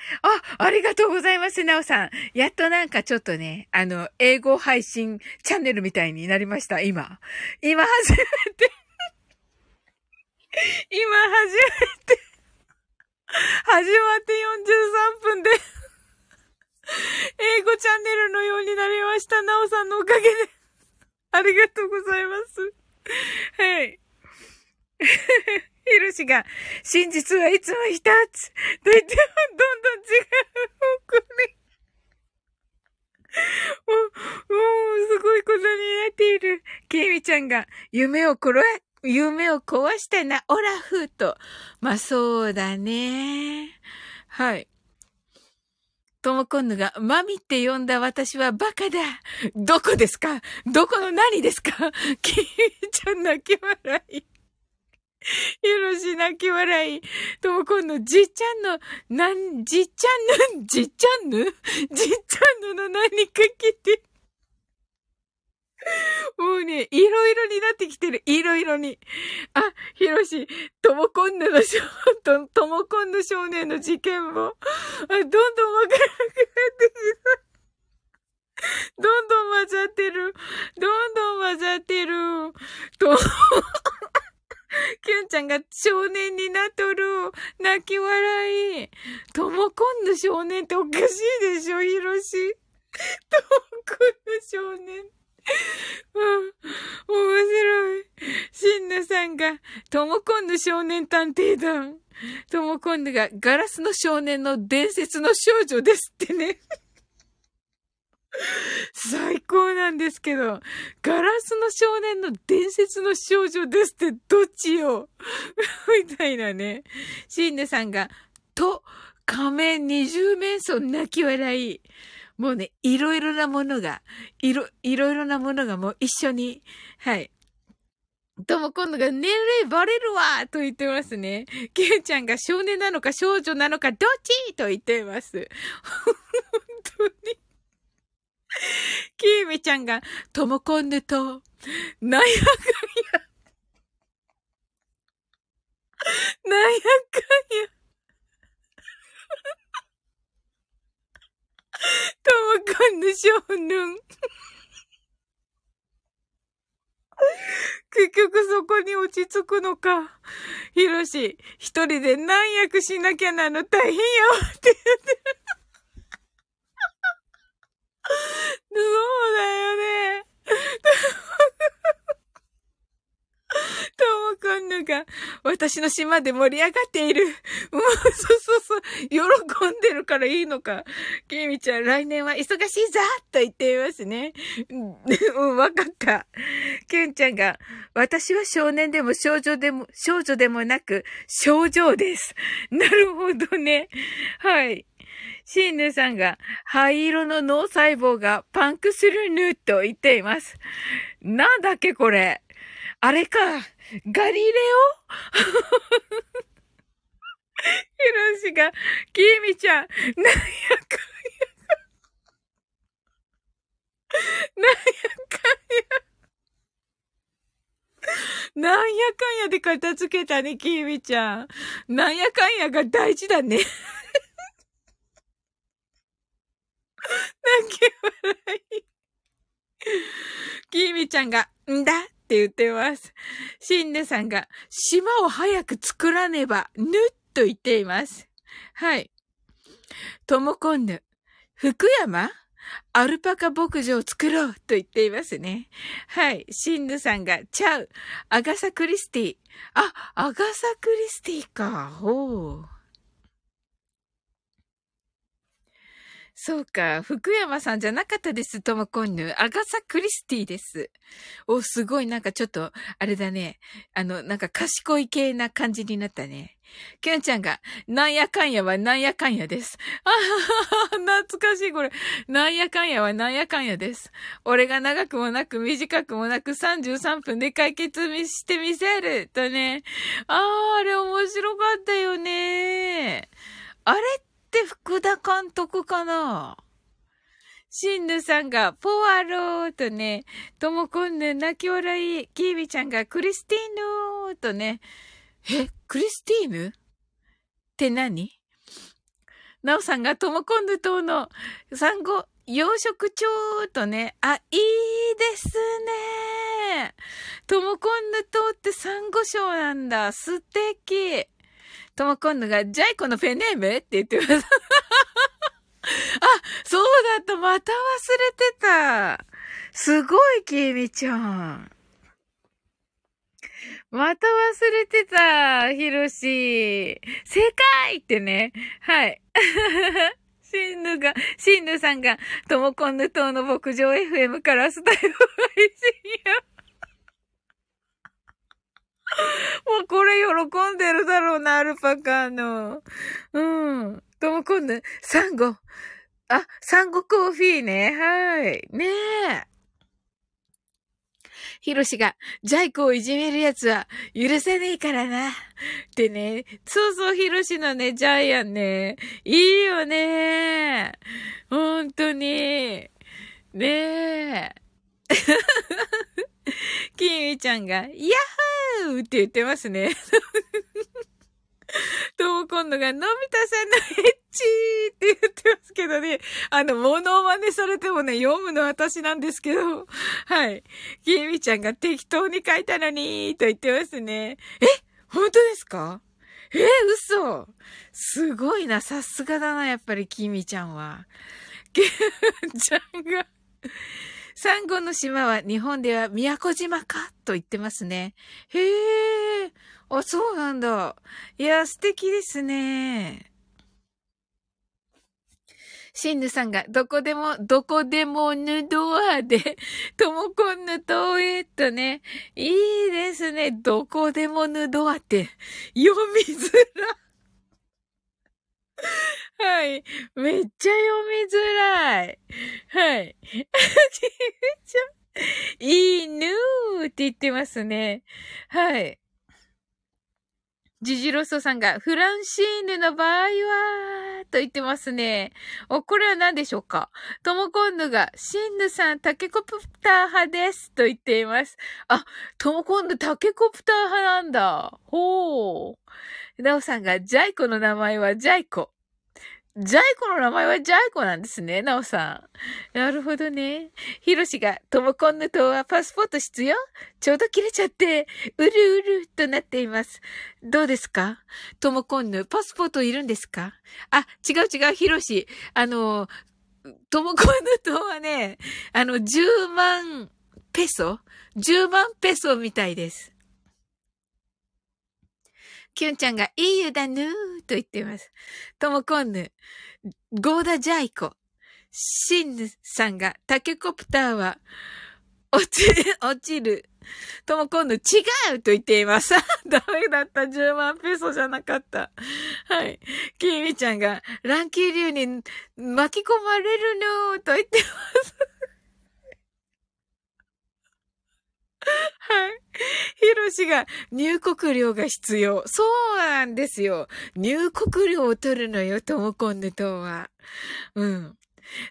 あ、ありがとうございます、なおさん。やっとなんかちょっとね、あの、英語配信チャンネルみたいになりました、今。今初めて今初めて始まって43分で英語チャンネルのようになりました、なおさんのおかげで ありがとうございます。はい。ヒロシが、真実はいつも一つと言っても、どんどん違う方向に。もう、もう、すごいことになっている。ケイミちゃんが、夢を殺、夢を壊したな、オラフと。まあ、そうだね。はい。トモコンヌが、マミって呼んだ私はバカだ。どこですか？どこの何ですか？キミちゃん泣き笑い。ひろし泣き笑い。ともこんぬ、じっちゃんの、なん、じっちゃんぬ、じっちゃんぬ？じっちゃんぬの何かけて。もうね、いろいろになってきてる。いろいろに。あ、ひろし、ともこんぬの少、と、ともこんぬ少年の事件も、あ、どんどんわからなくなってきた。どんどん混ざってる。どんどん混ざってる。と、キュンちゃんが少年になっとる。泣き笑い。ともこんぬ少年っておかしいでしょ、ひろし。ともこんぬ少年。う、面白い。しんぬさんが、ともこんぬ少年探偵団。ともこんぬが、ガラスの少年の伝説の少女ですってね。最高なんですけど、ガラスの少年の伝説の少女ですってどっちよ？みたいなね。シンネさんが、と、仮面二重面相泣き笑い。もうね、いろいろなものが、いろ、いろいろなものがもう一緒に、はい。とも今度が年齢バレるわと言ってますね。キューちゃんが少年なのか少女なのかどっちと言ってます。本当に。キーミちゃんが、ともこんぬと、なんやかんや。なんやかんや。ともこんぬ少年。結局そこに落ち着くのか。ひろし、一人で何役しなきゃなの大変やわって言ってる。そうだよね。ともくんぬが、私の島で盛り上がっている。も う、そうそうそう。喜んでるからいいのか。ケイミちゃん、来年は忙しいぞと言っていますね。うん、わかった。ケンちゃんが、私は少年でも少女でも、少女でもなく、少女です。なるほどね。はい。シンヌさんが灰色の脳細胞がパンクするぬと言っています。なんだっけこれ。あれか。ガリレオ？ヒロシが、キミちゃん、なんやかんや。なんやかんや。なんやかんやで片付けたね、キミちゃん。なんやかんやが大事だね。泣き笑い。きみちゃんが、んだ？って言ってます。しんねさんが、島を早く作らねば、ぬっと言っています。はい。ともこんぬ、福山？アルパカ牧場を作ろうと言っていますね。はい。シンヌさんが、ちゃう。アガサ・クリスティ。あ、アガサ・クリスティか。ほう。そうか。福山さんじゃなかったです、ともこんぬ。アガサ・クリスティです。お、すごい、なんかちょっと、あれだね。あの、なんか賢い系な感じになったね。きゅんちゃんが、なんやかんやはなんやかんやです。あはは、懐かしいこれ。なんやかんやはなんやかんやです。俺が長くもなく短くもなく33分で解決してみせる。とね。あー、あれ面白かったよね。あれって福田監督かなシンヌさんが、ポワローとね、ともこんぬ泣き笑い、キービちゃんがクリスティーヌとね、え、クリスティーヌって何？なおさんがともこんぬ島の産後、養殖長とね、あ、いいですね。ともこんぬ島ってサンゴ礁なんだ。素敵。ともこんぬが、ジャイコのペンネームって言ってます。あ、そうだった。また忘れてた。すごい、きみちゃん。また忘れてた、ひろし。正解ってね。はい。シンヌが、シンヌさんが、ともこんぬ島の牧場 FM からスタイル配信よ。もうこれ喜んでるだろうな、アルパカの。うん。とも今度、サンゴ。あ、サンゴコーヒーね。はい。ねえ。ヒロシが、ジャイコをいじめるやつは許せねえからな。ってね、そうそうヒロシのね、ジャイアンね、いいよね。本当に。ねえ。キミちゃんが、ヤッホーって言ってますね。とも今度が、のび太さんのヘッチーって言ってますけどね。あの、モノマネされてもね、読むの私なんですけど。はい。きみちゃんが適当に書いたのにーと言ってますね。え？本当ですか？え嘘すごいな。さすがだな、やっぱりきみちゃんは。きみちゃんがサンゴの島は日本では宮古島かと言ってますね。へえ。あ、そうなんだ。いや、素敵ですね。シンヌさんが、どこでも、どこでもヌドアで、ともこんぬとえっとね、いいですね。どこでもヌドアって、読みづら。はい。めっちゃ読みづらい。はい。いいぬーって言ってますね。はい。ジジロソさんが、フランシーヌの場合は、と言ってますね。お、これは何でしょうか？トモコンヌが、シンヌさんタケコプター派です。と言っています。あ、トモコンヌタケコプター派なんだ。ほう。ナオさんが、ジャイコの名前はジャイコ。ジャイコの名前はジャイコなんですね、ナオさん。なるほどね。ヒロシが、トモコンヌ島はパスポート必要？ちょうど切れちゃって、うるうるとなっています。どうですか？トモコンヌ、パスポートいるんですか？あ、違う違う、ヒロシ。あの、トモコンヌ島はね、あの、10万ペソ ?10 万ペソみたいです。キュンちゃんがいい湯だぬーと言っています。ともこんぬ、ゴーダジャイコ、シンヌさんがタケコプターは落ち、落ちる。とも今度違うと言っています。ダメだった。10万ペソじゃなかった。はい。キーミちゃんが、乱気流に巻き込まれるのと言ってます。はい。ヒロシが入国料が必要。そうなんですよ。入国料を取るのよ、トモコンヌとは。うん。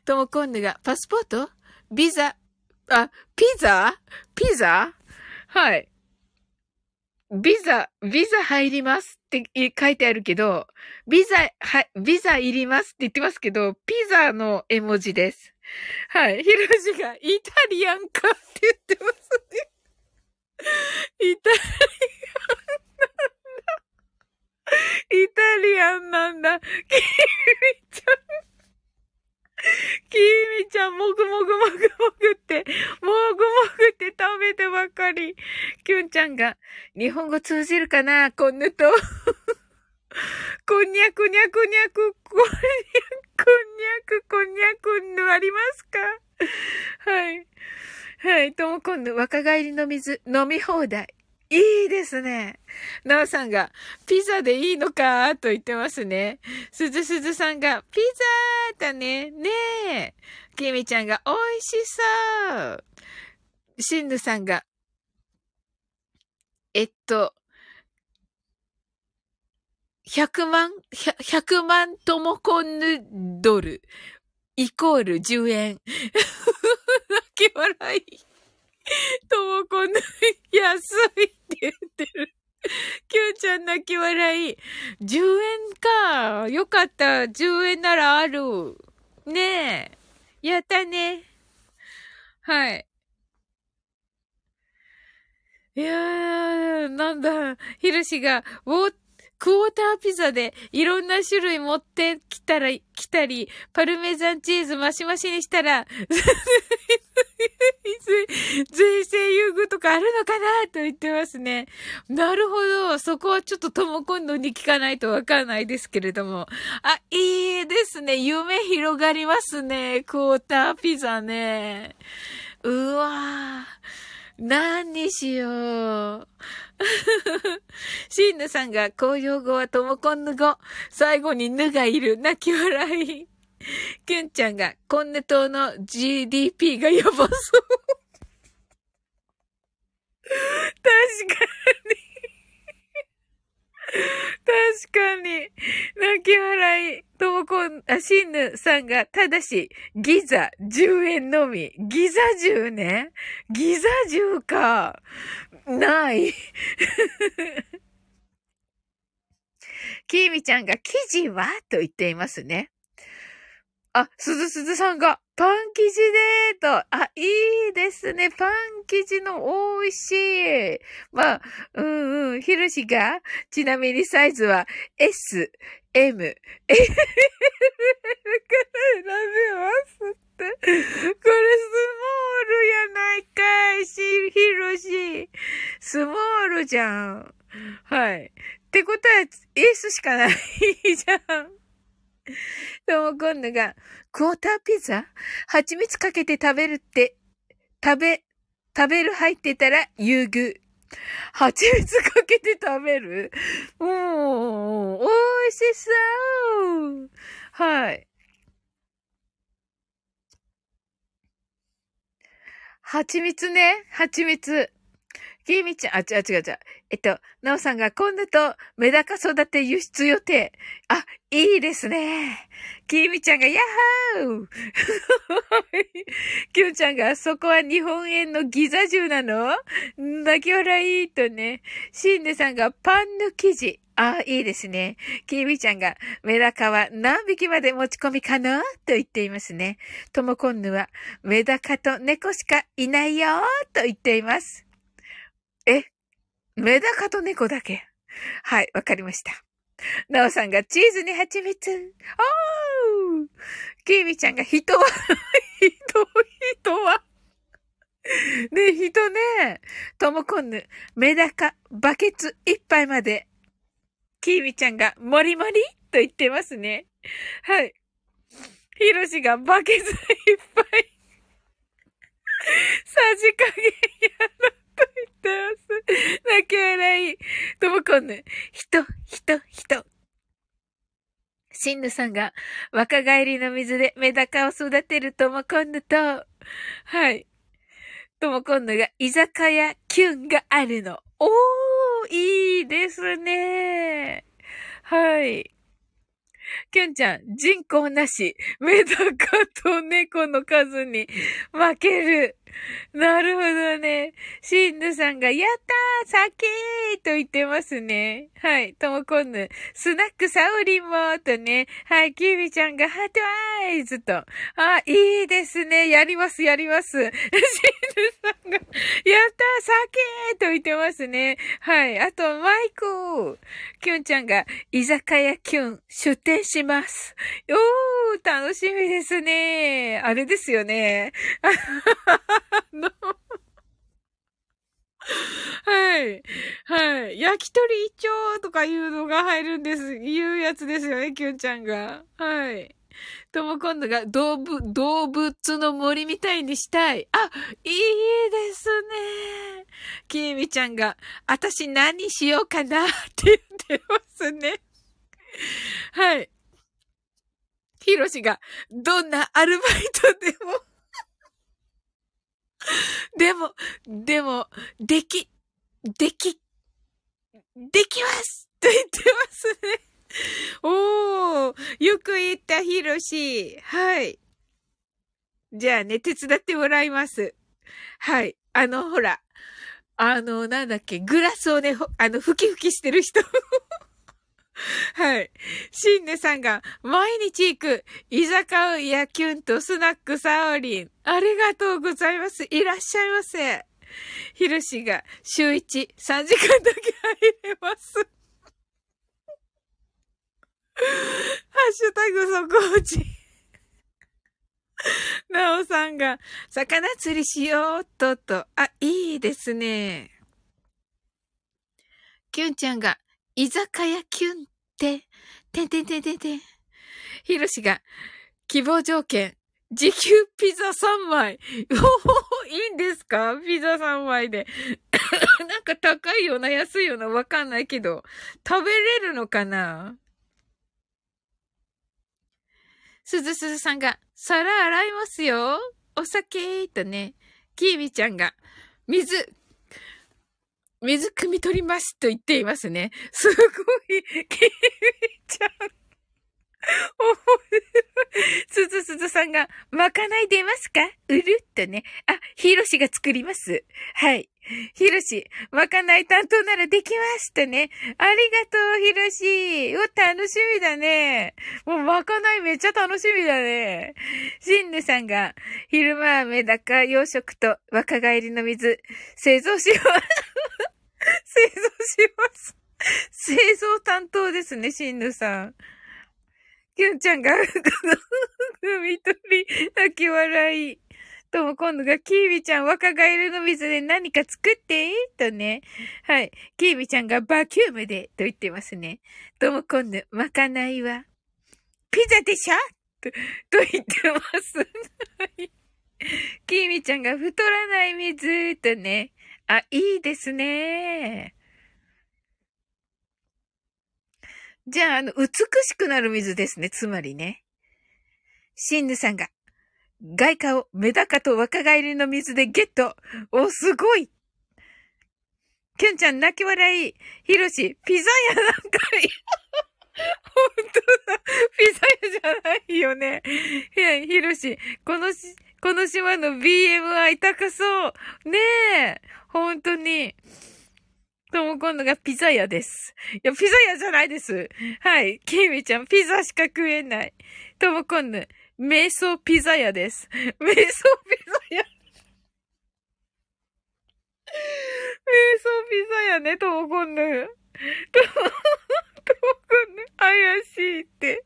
トモコンヌがパスポート？ビザ？あ、ピザ？ピザ？はい。ビザ、ビザ入りますって書いてあるけど、ビザ、は、ビザいりますって言ってますけど、ピザの絵文字です。はい。ヒロシがイタリアンかって言ってますね。イタリアンなんだ。イタリアンなんだ。キミちゃん。キミちゃん、もぐもぐもぐもぐって、もぐもぐって食べてばっかり。キュンちゃんが、日本語通じるかなこんぬと。こんにゃくにゃくにゃく、こんにゃくこんにゃく、こんにゃくありますかはい。はい。とも今度、若返りの水、飲み放題。いいですね。なおさんが、ピザでいいのかと言ってますね。すずすずさんが、ピザだね。ねえ。きみちゃんが、美味しそう。しんぬさんが、えっと、100万、100万ともこんぬドル、イコール10円。泣き笑い。ともこんな、安いって言ってる。きゅうちゃん泣き笑い。10円か。よかった。10円ならある。ねえ。やったね。はい。いやー、なんだ、ヒルシが、ウォークォーターピザでいろんな種類持ってきたら、来たり、パルメザンチーズマシマシにしたら、税制優遇とかあるのかなと言ってますね。なるほど。そこはちょっととも今度に聞かないとわかんないですけれども。あ、いいですね。夢広がりますね。クォーターピザね。うわぁ。何にしよう。シンヌさんが公用語はともこんぬ語。最後にぬがいる。泣き笑い。キュンちゃんが、コンネ島の GDP がやばそう。確かに。確かに。泣き笑い。ともこん、あ、しんぬさんが、ただし、ギザ10円のみ。ギザ10ね？ギザ10か。ない。きーみちゃんが、生地は？と言っていますね。あ、すずすずさんが、パン生地でーと。あ、いいですね。パン生地の美味しい。まあ、うんうん。ひろしが、ちなみにサイズは S、M、L から選べますって。これスモールやないかいし、ひろし。スモールじゃん。はい。ってことは、S しかないじゃん。とも今度が、クォーターピザ？蜂蜜かけて食べるって、食べ、食べる入ってたら優遇。蜂蜜かけて食べる？うん、美味しそうはい。蜂蜜ね。蜂蜜。きみちゃん、あ、違う違う違う。えっと、なおさんが今度とメダカ育て輸出予定。あ、いいですね。きみちゃんが、ヤッホーきゅんちゃんが、そこは日本円のギザ銃なの？泣き笑いとね。しんねさんが、パンの生地。あ、いいですね。きみちゃんが、メダカは何匹まで持ち込みかな？と言っていますね。ともこんぬは、メダカと猫しかいないよと言っています。えメダカと猫だけ。はい、わかりました。なおさんがチーズに蜂蜜。おーキービちゃんが人は人、人はね人ね。ともこんぬ、メダカ、バケツ一杯まで。キービちゃんが、もりもり？と言ってますね。はい。ヒロシがバケツいっぱいさじ加減やろ。と言ってます。泣き笑い。ともこんぬ。人、人、人。シンヌさんが若返りの水でメダカを育てるともこんぬと、はい。ともこんぬが居酒屋キュンがあるの。おー、いいですね。はい。きゅんちゃん、人口なし、メダカと猫の数に負ける。なるほどね。シンヌさんが、やったー酒ーと言ってますね。はい。ともこんぬ。スナックサオリンもとね。はい。キービちゃんが、ハートアイズと。あ、いいですね。やります、やります。シンヌさんが、やったー酒ーと言ってますね。はい。あと、マイク。キュンちゃんが、居酒屋キュン、出店します。おー、楽しみですね。あれですよね。はい。はい。焼き鳥一丁とかいうのが入るんです。いうやつですよね、きゅんちゃんが。はい。とも今度が動物、動物の森みたいにしたい。あ、いいですね。きーみちゃんが、あたし何しようかなって言ってますね。はい。ひろしが、どんなアルバイトでも でも、でも、でき、でき、できます と言ってますね。おー、よく言ったひろし。はい。じゃあね、手伝ってもらいます。はい。あの、ほら。あの、なんだっけ、グラスをね、あの、ふきふきしてる人。はい。シンネさんが毎日行く居酒屋キュンとスナックサオリン。ありがとうございます。いらっしゃいませ。ヒロシが週1、3時間だけ入れます。ハッシュタグそこ落ち。なおさんが、魚釣りしようっとと。あ、いいですね。キュンちゃんが、居酒屋キュンって、てんてんてんてんてん。ひろしが、希望条件、時給ピザ3枚。おお、いいんですか？ピザ3枚で。なんか高いような、安いような、わかんないけど、食べれるのかな？すずすずさんが、皿洗いますよ。お酒とね、キービちゃんが、水、水汲み取りますと言っていますね。すごい、キミちゃん。すずすずさんが、まかない出ますか？うる？っとね。あ、ひろしが作ります。はい。ひろし、まかない担当ならできましたね。ありがとう、ひろし。お、楽しみだね。もうまかないめっちゃ楽しみだね。しんぬさんが、昼間はメダカ養殖と若返りの水、製造します。製造します。製造担当ですね、しんぬさん。きゅんちゃんが、ふみとり、泣き笑い。とも今度が、キービちゃん若返りの水で何か作ってとね。はい。キービちゃんがバキュームで、と言ってますね。とも今度、まかないは、ピザでしょ？と、と言ってます。キービちゃんが太らない水、とね。あ、いいですね。じゃあ、あの、美しくなる水ですね。つまりね。シンヌさんが、外貨をメダカと若返りの水でゲットお、すごいキュンちゃん泣き笑い。ヒロシ、ピザ屋なんかい。本当だ。ピザ屋じゃないよね。いや、ヒロシ、このし、この島の BMI 高そう。ねえ。本当に。とも今度がピザ屋です。いや、ピザ屋じゃないです。はい。キーミちゃん、ピザしか食えない。とも今度、瞑想ピザ屋です。瞑想ピザ屋。瞑想ピザ屋ね、とも今度。とも、とも今度、怪しいって。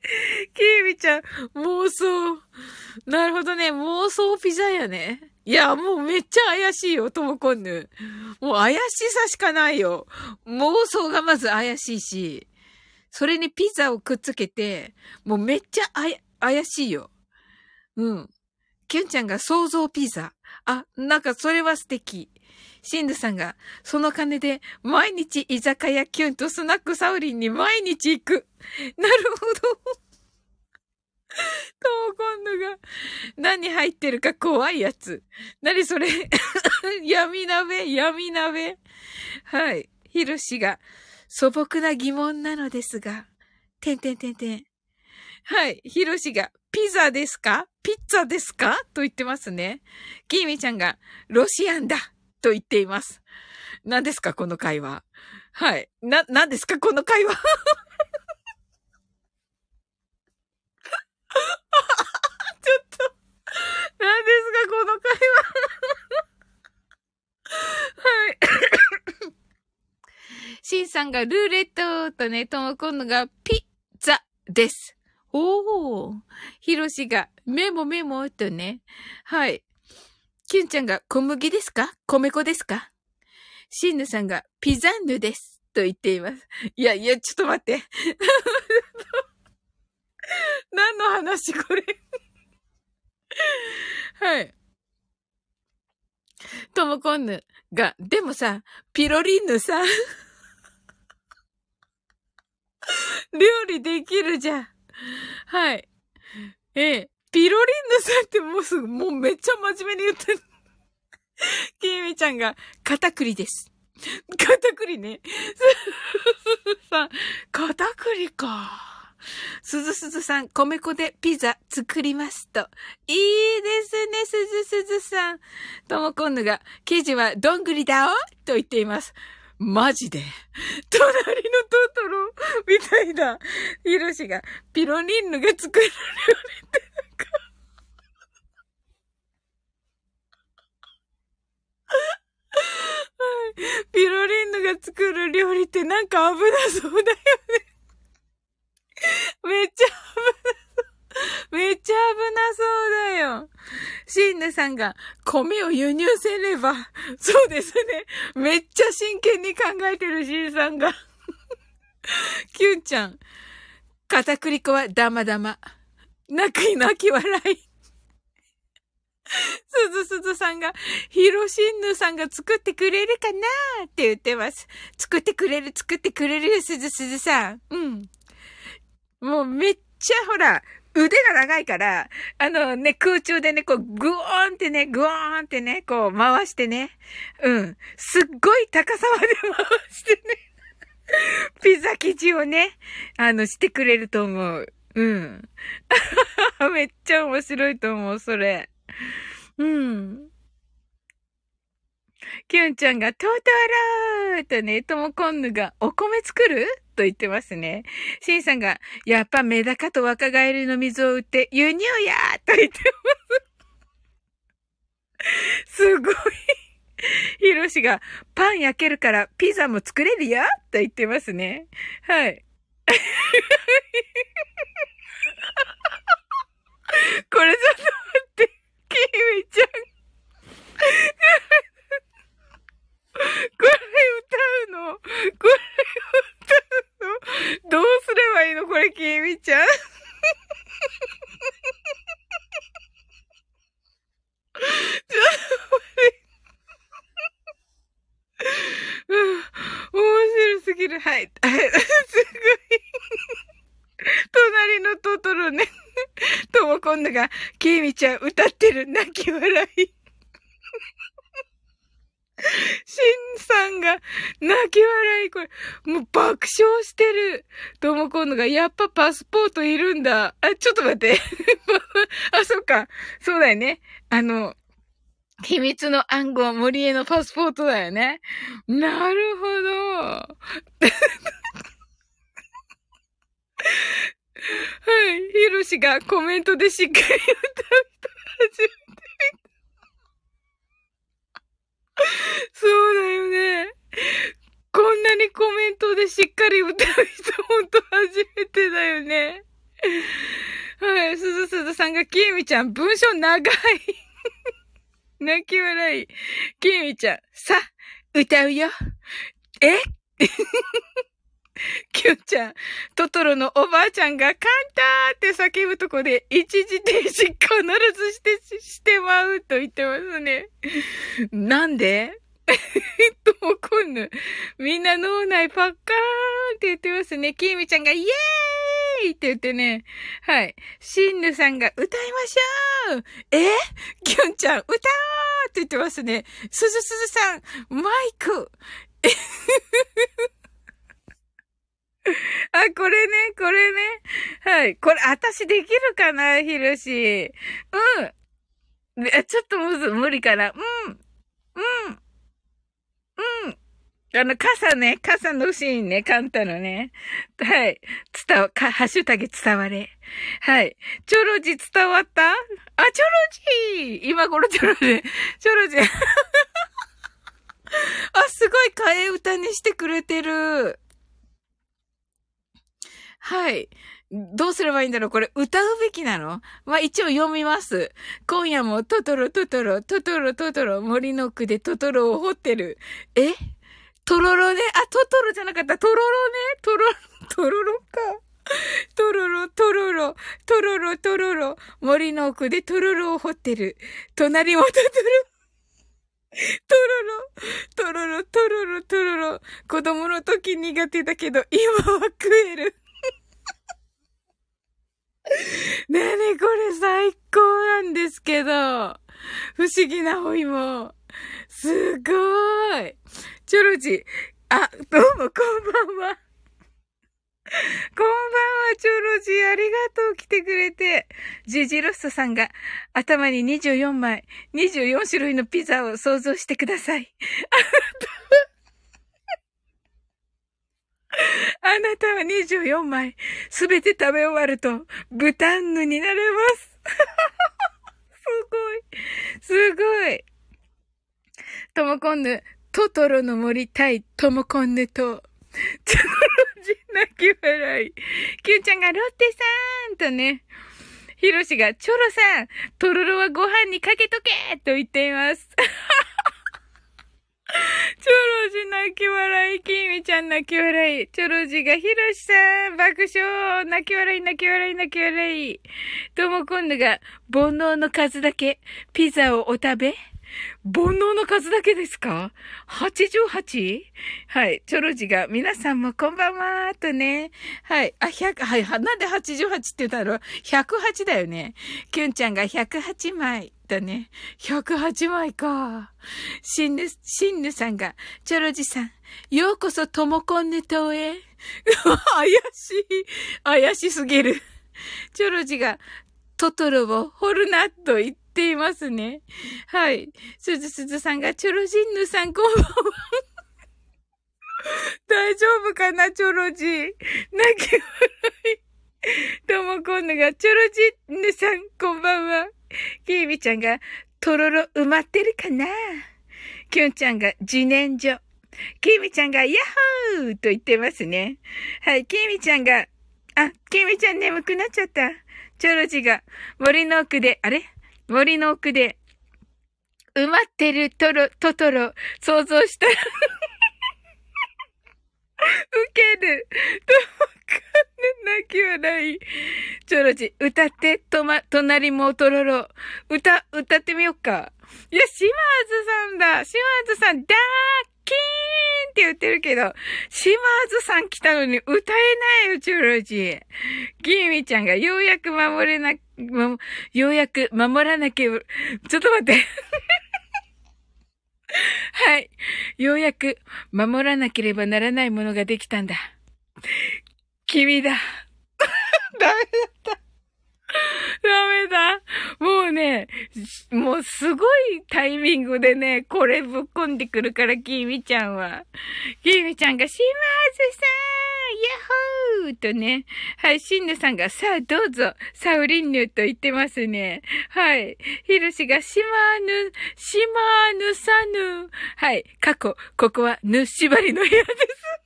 キーミちゃん、妄想。なるほどね、妄想ピザ屋ね。いや、もうめっちゃ怪しいよ、ともこんぬ。もう怪しさしかないよ。妄想がまず怪しいし、それにピザをくっつけて、もうめっちゃあや怪しいよ。うん。キュンちゃんが想像ピザ。あ、なんかそれは素敵。シンドさんが、その金で毎日居酒屋キュンとスナックサウリンに毎日行く。なるほど。トーコンヌが、何入ってるか怖いやつ。何それ 闇鍋闇鍋はい。ヒロシが、素朴な疑問なのですが、てんてんてんてん。はい。ヒロシが、ピザですか？ピッツァですか？と言ってますね。キーミちゃんが、ロシアンだと言っています。何ですかこの会話。はい。な、何ですかこの会話 ちょっと、何ですか、この会話。はい。シンさんがルーレットとね、とも今度がピッザです。おー。ヒロシがメモメモとね。はい。キュンちゃんが小麦ですか？米粉ですか？シンヌさんがピザンヌです。と言っています。いやいや、ちょっと待って。何の話これ？はい。ともこんぬが、でもさ、ピロリンヌさ、料理できるじゃん。はい。ええ、ピロリンヌさんってもうすぐ、もうめっちゃ真面目に言ってる。きみちゃんが、片栗です。片栗ね。さん、片栗か。すずすずさん、米粉でピザ作りますと。いいですね、すずすずさん。ともこんぬが、生地はどんぐりだお？と言っています。マジで？隣のトトロみたいだ。ヒロシが、ピロリンヌが作る料理ってなんかはい。ピロリンヌが作る料理ってなんか危なそうだよね。めっちゃ危なそう。めっちゃ危なそうだよ。シンヌさんが米を輸入せれば。そうですね。めっちゃ真剣に考えてるシンさんが。キュンちゃん。片栗粉はダマダマ。泣き泣き笑い。すずすずさんが、ヒロシンヌさんが作ってくれるかなって言ってます。作ってくれる、作ってくれるよ、すずすずさん。うん。もうめっちゃほら、腕が長いから、あのね、空中でね、こう、グオーンってね、グオーンってね、こう、回してね。うん。すっごい高さまで回してね。ピザ生地をね、あの、してくれると思う。うん。めっちゃ面白いと思う、それ。うん。キュンちゃんが、トートローとね、ともこんぬが、お米作る？と言ってますね。シンさんが、やっぱメダカと若返りの水を売って輸入やと言ってます。すごい。ヒロシが、パン焼けるからピザも作れるよと言ってますね。はい。これちょっと待って、キミちゃん。これ歌うのこれ歌うのどうすればいいのこれ、きみちゃん。ちょっと待って。面白すぎる。はい。はい。すごい。隣のトトロね。ともこんなが、きみちゃん歌ってる泣き笑い。シンさんが泣き笑い、これ、もう爆笑してる。ともこんのが、やっぱパスポートいるんだ。あ、ちょっと待って。あ、そっか。そうだよね。あの、秘密の暗号、森へのパスポートだよね。なるほど。はい。ヒロシがコメントでしっかり歌う人初めて見たそうだよね。こんなにコメントでしっかり歌う人ほんと初めてだよね。はい、すずすずさんが、きえみちゃん、文章長い。泣き笑い。きえみちゃん、さ、歌うよ。え？きゅんちゃん、トトロのおばあちゃんがカンターって叫ぶとこで一時停止必ずしてしてまうと言ってますね。なんで？ともこんぬ。みんな脳内パッカーンって言ってますね。きみちゃんがイエーイって言ってね。はい。しんぬさんが歌いましょうえ？きゅんちゃん歌おうって言ってますね。すずすずさん、マイク。あ、これね、これね。はい。これ、私できるかな、ひろし。うん。ちょっとむず、無理かな。うん。うん。うん。あの、傘ね、傘のシーンね、カンタのね。はい。伝わ、か、ハッシュタグ伝われ。はい。チョロジ伝わった？あ、チョロジー今頃チョロジー、チョロジー。あ、すごい替え歌にしてくれてる。はい。どうすればいいんだろう？これ歌うべきなの？まあ、一応読みます。今夜もトトロトトロ、トトロトトロ、森の奥でトトロを掘ってる。え？トロロね？あ、トトロじゃなかった。トロロね？トロ、トロロか。トロロ、トロロ、トロロ、トロロ、森の奥でトロロを掘ってる。隣もトトロ。トロロ、トロロ、トロロ、トロロ。子供の時苦手だけど、今は食える。ねえねえ、これ最高なんですけど。不思議なお芋。すごーい。チョロジ。あ、どうも、こんばんは。こんばんは、チョロジー。ありがとう、来てくれて。ジジロストさんが、頭に24枚、24種類のピザを想像してください。あなたは あなたは24枚、すべて食べ終わると、ブタンヌになれます。すごい。すごい。ともこんぬ、トトロの森対ともこんぬと、チョロジ泣き笑い。キューちゃんがロッテさんとね、ヒロシが、チョロさん、トロロはご飯にかけとけと言っています。泣き笑い、キーミちゃん泣き笑い、チョロジがヒロシさん爆笑、泣き笑い、泣き笑い、泣き笑い。とも今度が煩悩の数だけピザをお食べ煩悩の数だけですか ?88? はい。チョロジが、皆さんもこんばんはとね。はい。あ、100、はい。なんで88って言ったの ?108 だよね。キュンちゃんが108枚。だね。108枚か。シンヌ、シンヌさんが、チョロジさん、ようこそトモコンヌ島へ。怪しい。怪しすぎる。チョロジが、トトロを掘るなと言っていますね。はい。すずすずさんが、チョロジンヌさんこんばんは。大丈夫かな、チョロジ。泣き笑い。ともこんぬが、チョロジンヌさんこんばんは。キービちゃんが、とろろ埋まってるかな？キュンちゃんが、自然薯。キーミちゃんが、ヤッホーと言ってますね。はい、キーミちゃんが、あ、キーミちゃん眠くなっちゃった。チョロジが森の奥で、あれ？森の奥で埋まってるトロ、トトロ、想像したら ウケる。と、泣き笑い。チョロジ、歌って、とま、隣もトロロ。歌、歌ってみよっか。いや、島津さんだ。島津さん、ダーキーンって言ってるけど、島津さん来たのに歌えないよ、チョロジ。ギミちゃんがようやく守れな、まようやく守らなきゃ、ちょっと待って。はい。ようやく守らなければならないものができたんだ。君だ。ダメだった。ダメだ。もうね、もうすごいタイミングでね、これぶっこんでくるから、キーミちゃんは。キーミちゃんが、シマーズさんヤッホーとね。はい、シンヌさんが、さあどうぞ、サウリンヌと言ってますね。はい。ヒロシが、シマーヌ、シマーヌサヌ。はい、過去、ここはヌ縛りの部屋です。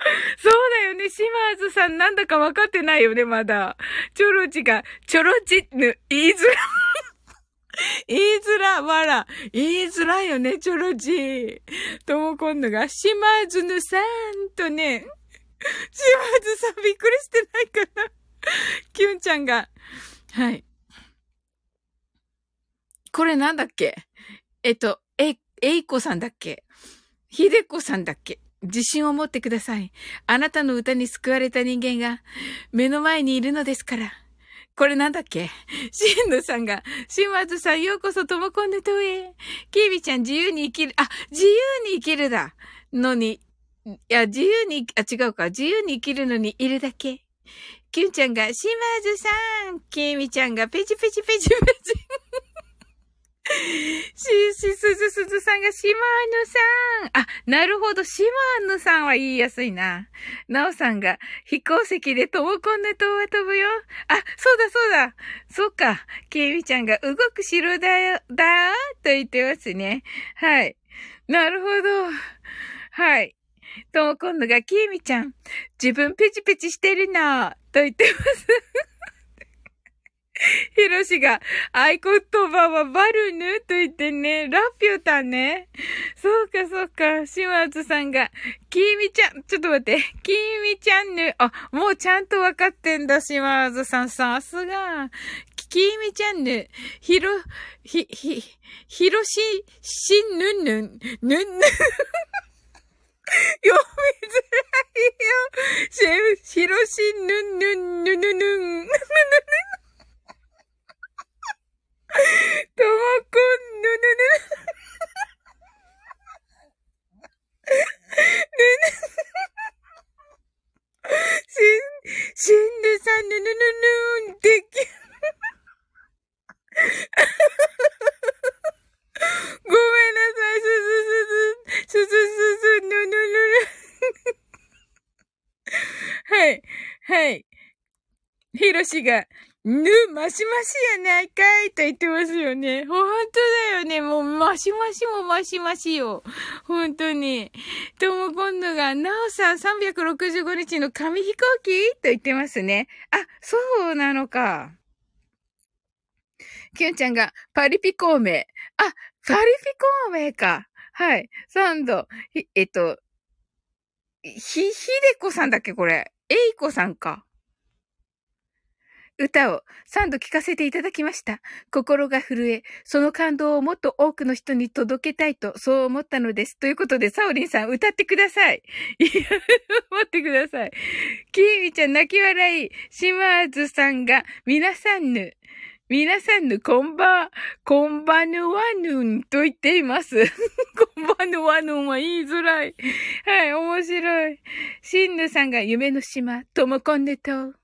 そうだよね。シマーズさんなんだか分かってないよね、まだ。チョロジが、チョロジヌ、言いづら。言いづら、わら。言いづらいよね、チョロジ。とも今度が、シマーズヌさんとね、シマーズさんびっくりしてないかな。キュンちゃんが、はい。これなんだっけ？えっと、え、えいこさんだっけ？ひでこさんだっけ？自信を持ってください。あなたの歌に救われた人間が目の前にいるのですから。これなんだっけ？シンヌさんが、シンワーズさんようこそともこんでとへ。キービちゃん自由に生きる、あ、自由に生きるだ。のに、いや、自由に、あ、違うか。自由に生きるのにいるだけ。キュンちゃんが、シマズさん。キーミちゃんが、ペチペチペチペチ。し、し、すずすずさんが、しまぬさん。あ、なるほど、しまぬさんは言いやすいな。なおさんが、飛行石でともこんねとは飛ぶよ。あ、そうだそうだ。そっか。けいみちゃんが、動く城だよ、だーと言ってますね。はい。なるほど。はい。ともこんのが、きえみちゃん、自分ペチペチしてるなと言ってます。ヒロシが、合言葉はバルヌと言ってね、ラピュタね。そうか、そうか。島津さんが、キーミちゃん、ちょっと待って、キーミチャンヌ、あ、もうちゃんとわかってんだ、島津さん。さすが。キーミチャンヌ、ヒロ、ひ、ひ、ヒロシ、シンヌンヌン、ヌンヌン。読みづらいよ。シェフ、ヒロシヌンヌンヌヌヌン。ヌヌヌン。ともこん、ぬぬぬ。ぬぬ。しん、しんぬさん、ぬぬぬぬん、でき、ごめんなさい、すずすず、すずすず、ぬぬぬぬ。はい、はい。ひろしが、ぬ、マシマシやないかいと言ってますよね。ほんとだよね。もう、マシマシもマシマシよ。本当に。とも今度が、なおさん365日の紙飛行機と言ってますね。あ、そうなのか。きゅんちゃんが、パリピ孔明。あ、パリピ孔明か。はい。サンド。えっと、ひ、ひでこさんだっけこれ。えいこさんか。歌を3度聴かせていただきました。心が震え、その感動をもっと多くの人に届けたいと、そう思ったのです。ということで、サオリンさん歌ってください。いや、待ってください。キーミちゃん泣き笑い。島津さんが、皆さんぬ、皆さんのこんば、こんばぬわぬんと言っています。こんばぬわぬんは言いづらい。はい、面白い。しんぬさんが夢の島、ともこんねと。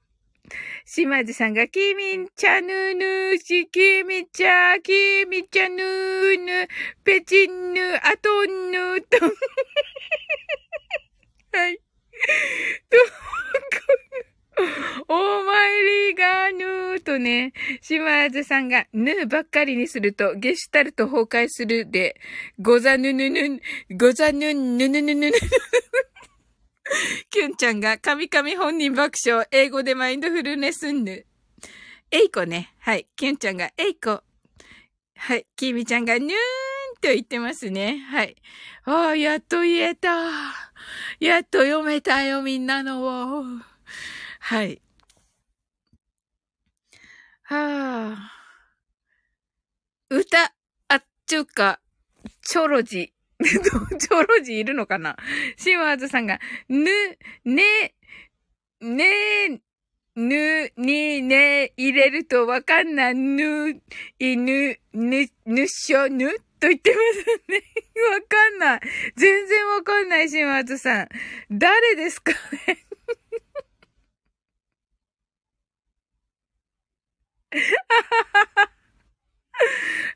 島津さんが、キミンチャヌーヌシ、キミチャ、キミチャヌーヌ、ペチンヌ、アトンヌーと。はい。ど、オーマイリぬガーヌとね、島津さんが、ヌーばっかりにすると、ゲシュタルト崩壊するで、ござぬぬぬ、ござぬぬぬぬぬぬ。キュンちゃんが、神々本人爆笑、英語でマインドフルネスンヌ。エイコね。はい。キュンちゃんが、エイコ。はい。キミちゃんが、ヌーンと言ってますね。はい。ああ、やっと言えた。やっと読めたよ、みんなのを。はい。はあ。歌、あっちゅうか、チョロジ。チョロジいるのかな？シワーズさんが、ぬ、ね、ね、ぬ、に、ね、入れるとわかんない、ぬ、いぬ、ぬ、ぬっしょ、ぬ？と言ってますね。わかんない。全然わかんない、シワーズさん。誰ですかね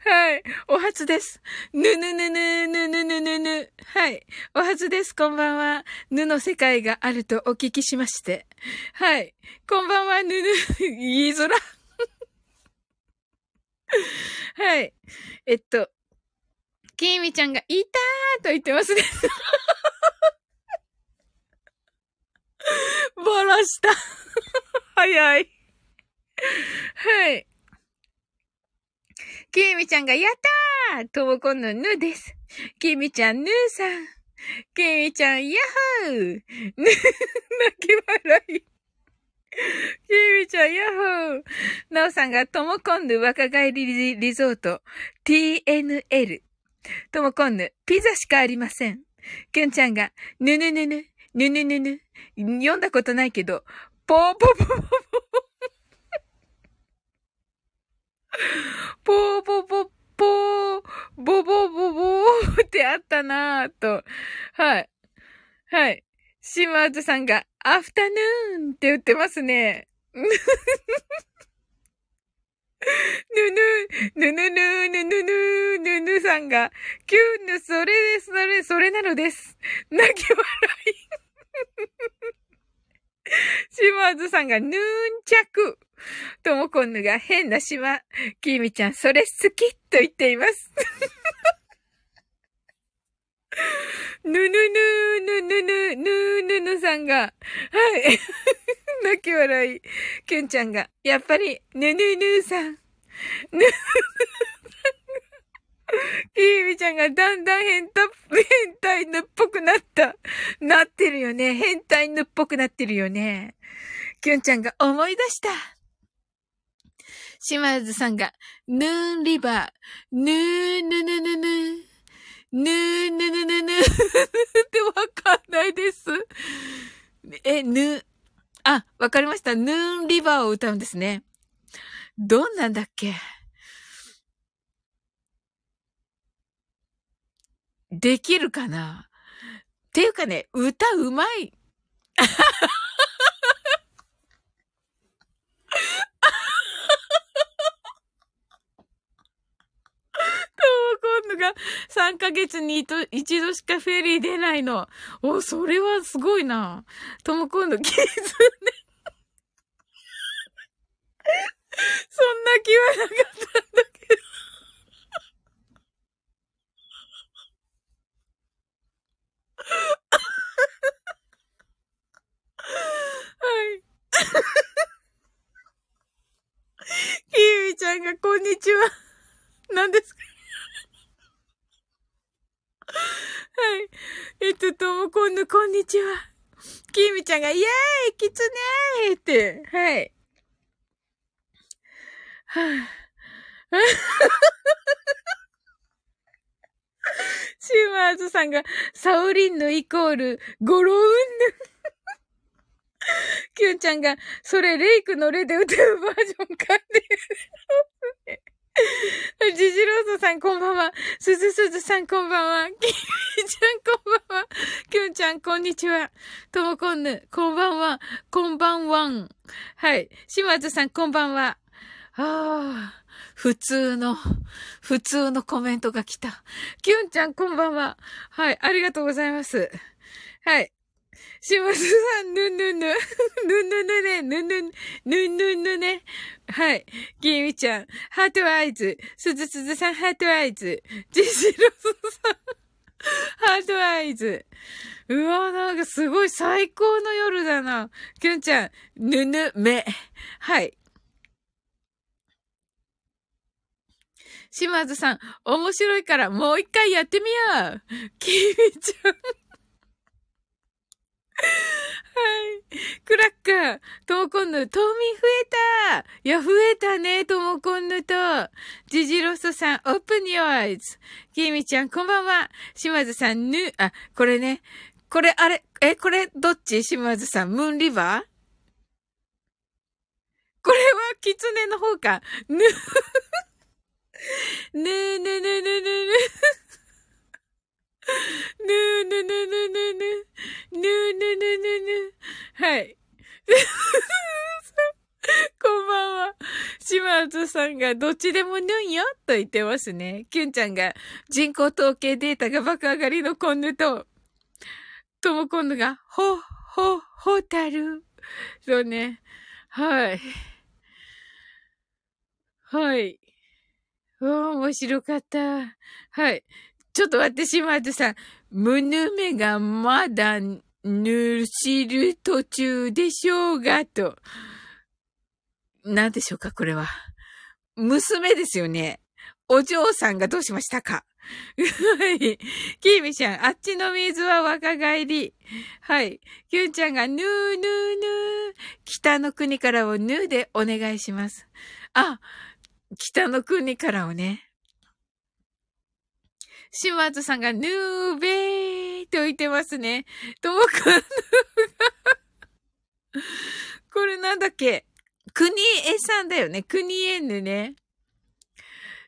はい。お初です。ぬぬぬぬぬぬぬぬぬ。はい。お初です。こんばんは。ぬの世界があるとお聞きしまして。はい。こんばんは、ぬぬ、言いづら。はい。えっと、きみちゃんが、いたーと言ってますね。バラした。早い。はい。きみちゃんが、やったーともこんのぬです。きみちゃん、ぬーさん。きみちゃん、やっほーぬ、泣き笑い。きみちゃん、やっほーなおさんが、ともこんぬ若返りリゾート、TNL。ともこんぬ、ピザしかありません。きゅんちゃんが、ぬぬぬぬ、ぬぬぬぬ。読んだことないけど、ぽーぽぽぽぽ。ぽーぽぽぽー、ぼぼぼぼーってあったなぁと。はい。はい。島津さんが、アフタヌーンって言ってますね。ぬぬ、ぬぬぬ、ぬぬぬ、ぬぬさんが、キュンヌ、それです、それ、それなのです。泣き笑い。島津さんが、ヌーン着。ともこんぬが変な島。きみちゃん、それ好きと言っています。ぬぬぬぬぬぬぬぬぬさんが、はい。泣き笑い。きゅんちゃんが、やっぱり、ぬぬぬさん。ぬきーみちゃんがだんだん変態、変態ぬっぽくなった。なってるよね。変態ぬっぽくなってるよね。きゅんちゃんが思い出した。島津さんが、ヌーンリバー、ヌーヌヌヌヌ、ヌーヌヌヌヌってわかんないです。え、ヌ、あ、わかりました。ヌーンリバーを歌うんですね。どんなんだっけ？できるかな？っていうかね、歌うまい。今度が3ヶ月に一度しかフェリー出ないの。お、それはすごいな。とも今度キズね。そんな気はなかったんだけど。はい。キーミちゃんがこんにちは。何ですか？はい。えっと、ともこんぬ、こんにちは。きみちゃんが、イェーイキツネーって、はい。はぁ、シーマーズさんが、サオリンヌイコール、ゴロウンヌ。キュンちゃんが、それレイクのレで歌うバージョンかっていう。ジジローソさんこんばんは。すずすずさんこんばんは。キミちゃんこんばんは。キュンちゃんこんにちは。ともこんぬ、こんばんは。こんばんは。はい。島津さんこんばんは。ああ、普通の、普通のコメントが来た。キュンちゃんこんばんは。はい。ありがとうございます。はい。島津さん、ぬぬぬ、ぬぬぬね、ぬぬ、ぬぬぬね。はい。きみちゃん、 heart eyes。すずすずさん、 heart eyes。ジシロスさん、heart eyes。うわなんかすごい最高の夜だな。きゅんちゃん、ぬぬめ。はい。島津さん、面白いからもう一回やってみよう。きみちゃん。はい。クラッカー、トモコンヌ、冬眠増えたいや、増えたね、トモコンヌと。ジジロストさん、オープンヨーズ。キミちゃん、こんばんは。島津さん、ぬ、あ、これね。これ、あれ、え、これ、どっち？島津さん、ムーンリバー？これは、キツネの方か。ぬ、ぬ、ぬ、ぬ、ぬ、ぬ、ぬ。ぬーぬぬぬぬぬ。ぬーぬぬぬぬ。はい。こんばんは。島津さんがどっちでもぬんよと言ってますね。キュンちゃんが人口統計データが爆上がりのコンヌと、ともコンヌが、ほ、ほ、ほたる。そうね。はい。はい。うわ、面白かった。はい。ちょっと待って、しまってさん。胸目がまだぬしる途中でしょうが、と。なんでしょうか、これは。娘ですよね。お嬢さんがどうしましたかはい。キーミちゃん、あっちの水は若返り。はい。キュンちゃんが、ぬーぬーぬー。北の国からをぬーでお願いします。あ、北の国からをね。島津さんが、ヌーベーと言ってますね。ともくん、これなんだっけ？国江さんだよね。国江ぬね。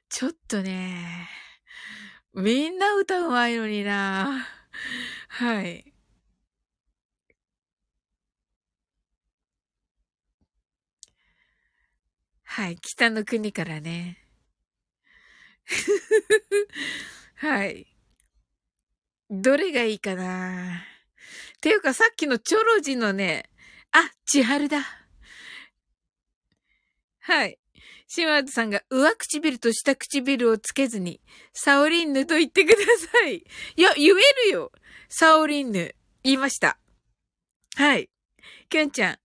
ちょっとね、みんな歌うまいのにな。はい。はい。北の国からね。はい。どれがいいかな？ていうかさっきのチョロジのね、あ、千春だ。はい。島津さんが上唇と下唇をつけずに、サオリンヌと言ってください。いや、言えるよ。サオリンヌ。言いました。はい。きゅんちゃん。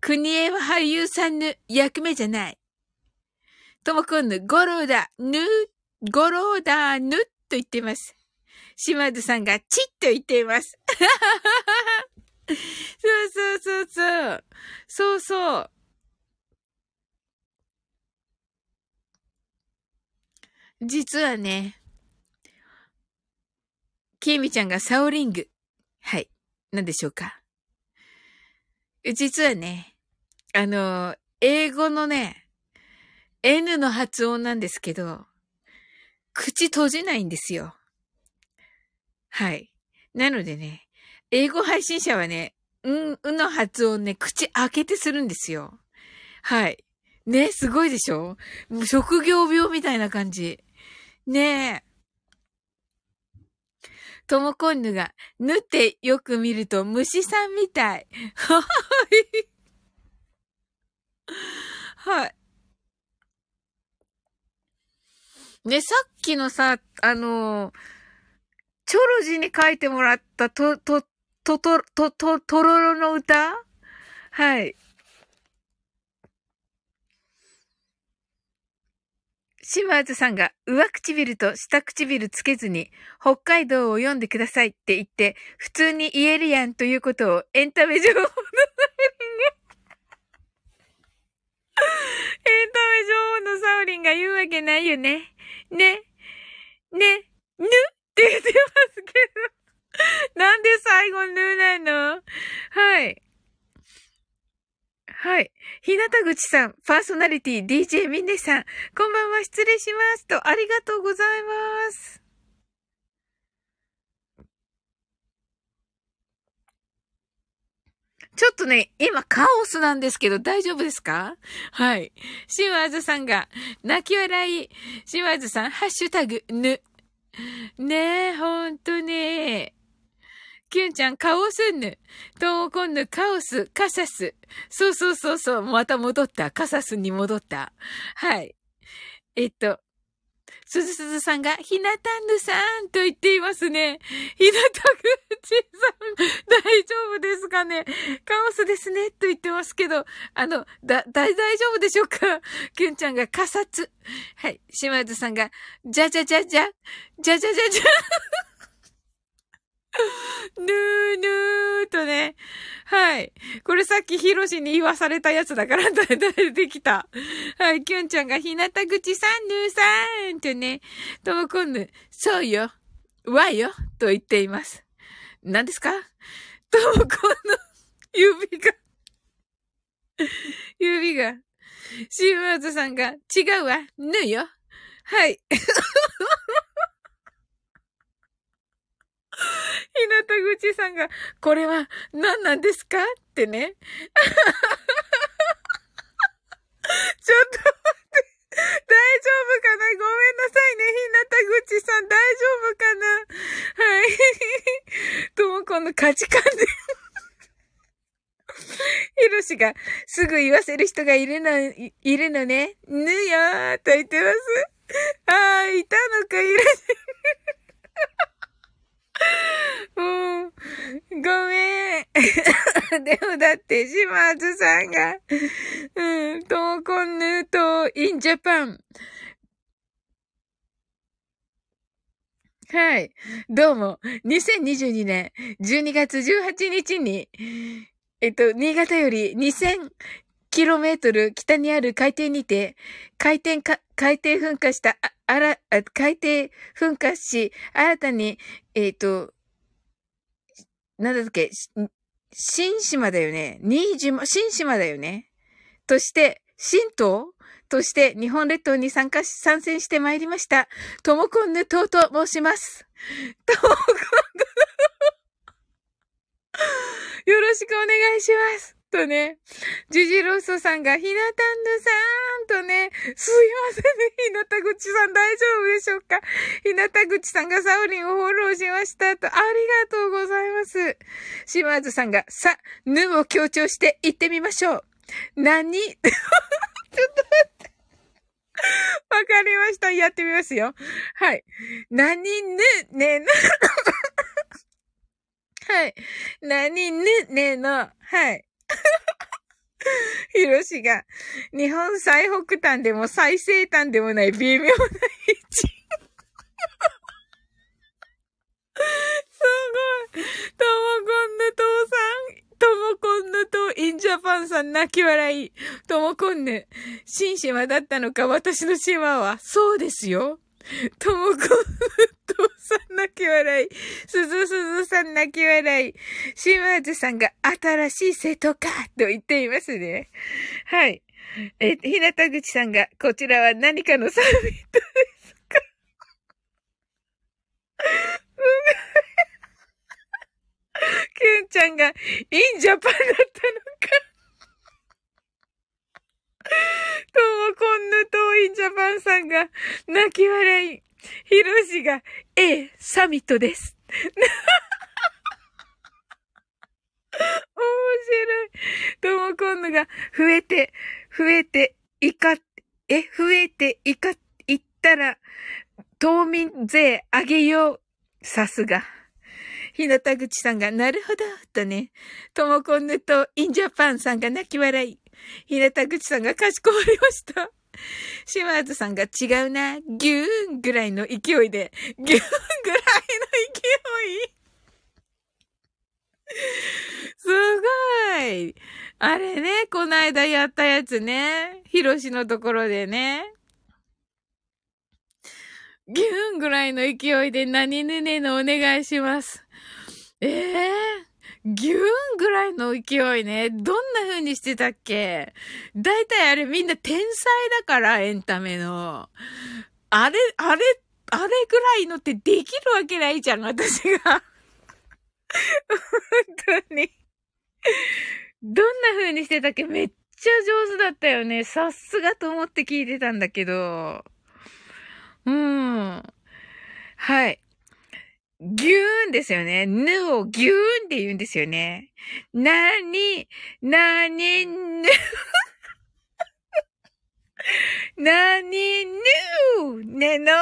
国枝は俳優さんの役目じゃない。ともくんぬ、ゴロだ、ぬ、ゴロだ、ぬ、と言っています。島津さんが、チッと言っています。そうそうそうそう。そうそう。実はね、キーミちゃんがサオリング。はい。何でしょうか。実はね、あの、英語のね、N の発音なんですけど、口閉じないんですよ。はい。なのでね、英語配信者はね、うん、うの発音ね、口開けてするんですよ。はい。ね、すごいでしょ？もう職業病みたいな感じ。ねえ。ともこんぬが、ぬってよく見ると虫さんみたい。はい。はい。ね、さっきのさ、あのチョロジに書いてもらったと、と、と、と、と、と、とろろの歌？はい。島津さんが上唇と下唇つけずに北海道を読んでくださいって言って普通に言えるやんということをエンタメ情報のためにねエンタメ女王のサウリンが言うわけないよね。ね。ね。ぬって言ってますけど。なんで最後ぬなの？はい。はい。日向口さん、パーソナリティ DJ みねさん、こんばんは、失礼しますと、ありがとうございます。ちょっとね、今カオスなんですけど大丈夫ですか？はい。シワーズさんが、泣き笑い。シワーズさん、ハッシュタグ、ぬ。ねえ、ほんとね。キュンちゃん、カオスぬ。ともこんぬ、カオス、カサス。そうそうそうそう、また戻った。カサスに戻った。はい。えっと、すずすずさんが、ひなたんぬさんと言っていますね。ひなたぐちさん、大丈夫ですかね？カオスですね、と言ってますけど、あの、だ、大、大丈夫でしょうか？きゅんちゃんが、かさつ。はい。島津さんが、じゃじゃじゃじゃ、じゃじゃじゃじゃ。ぬーぬーとね。はい。これさっきヒロシに言わされたやつだから、出てきた。はい。キュンちゃんがひなたぐちさんぬーさんとね、ともこんぬ、そうよ。わよ。と言っています。何ですか？ともこんの 指が 指が。シーマーズさんが、違うわ。ぬよ。はい。ひなたぐちさんが、これは何なんですか？ってね。ちょっと待って。大丈夫かな？ごめんなさいね。ひなたぐちさん、大丈夫かな？はい。ともこの価値観でひろしが、すぐ言わせる人がいるの、いるのね。ぬよーと言ってます。ああ、いたのか、いらっしゃる。うん。ごめん。でもだって、島津さんが、うん、トーコンヌートインジャパン。はい。どうも。2022年12月18日に、えっと、新潟より2000キロメートル北にある海底にて、海底か、海底噴火した、あ、あら、海底噴火し、新たに、えっ、ー、と、なんだっけ、新島だよね。新島、新島だよね。として、新島として日本列島に参加し、参戦してまいりました。ともこんぬとうと申します。ともこんぬ よろしくお願いします。とね、ジジロッソさんが、ひなたんぬさんとね、すいませんね、ひなたぐちさん大丈夫でしょうか？ひなたぐちさんがサウリンをフォローしましたと、ありがとうございます。島津さんが、さ、ぬを強調して言ってみましょう。何？ちょっと待って。わかりました。やってみますよ。はい。何ぬ、ねな。はい。何ぬ、ねの。はい。ヒロシが、日本最北端でも最西端でもない微妙な位置。すごい。ともこんぬ父さん、ともこんぬとインジャパンさん泣き笑い。ともこんぬ、新島だったのか私の島は。そうですよ。ともこんぬ父さん泣き笑い。すずすずさん泣き笑い。島津さんが新しい瀬戸かと言っていますね。はい。え、ひなたぐちさんが、こちらは何かのサミットですか？すごい。キュンちゃんが、インジャパンだったのか。ともこんぬとインジャパンさんが、泣き笑い。ひろしが、ええ、サミットです。面白い。ともこんぬが、増えて、増えて、いか、え、増えて、いか、いったら、島民税あげよう。さすが。ひなたぐちさんが、なるほど、とね。ともこんぬとインジャパンさんが泣き笑い。ひなたぐちさんがかしこまりました。島津さんが違うな、ぎゅーんぐらいの勢いで、ぎゅーんぐらいの勢い。すごい。あれね、こないだやったやつね。ひろしのところでね。ギューンぐらいの勢いで何ぬねのお願いします。ええー、ギューンぐらいの勢いね。どんな風にしてたっけ？だいたいあれみんな天才だから、エンタメの。あれ、あれ、あれぐらいのってできるわけないじゃん、私が。本当に。どんな風にしてたっけ？めっちゃ上手だったよね。さすがと思って聞いてたんだけど。うん。はい。ギューンですよね。ぬをギューンって言うんですよね。なに、なに、ぬ。なに、ぬねの。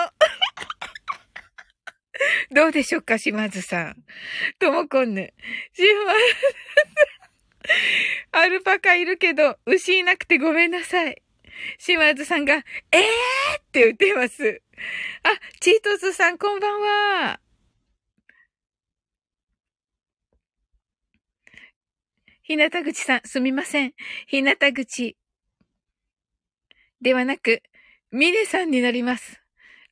どうでしょうか、島津さん。ともこんぬ。島津さんアルパカいるけど、牛いなくてごめんなさい。島津さんが、えーって言ってます。あ、チートスさん、こんばんは。ひなたぐちさん、すみません。ひなたぐち。ではなく、ミネさんになります。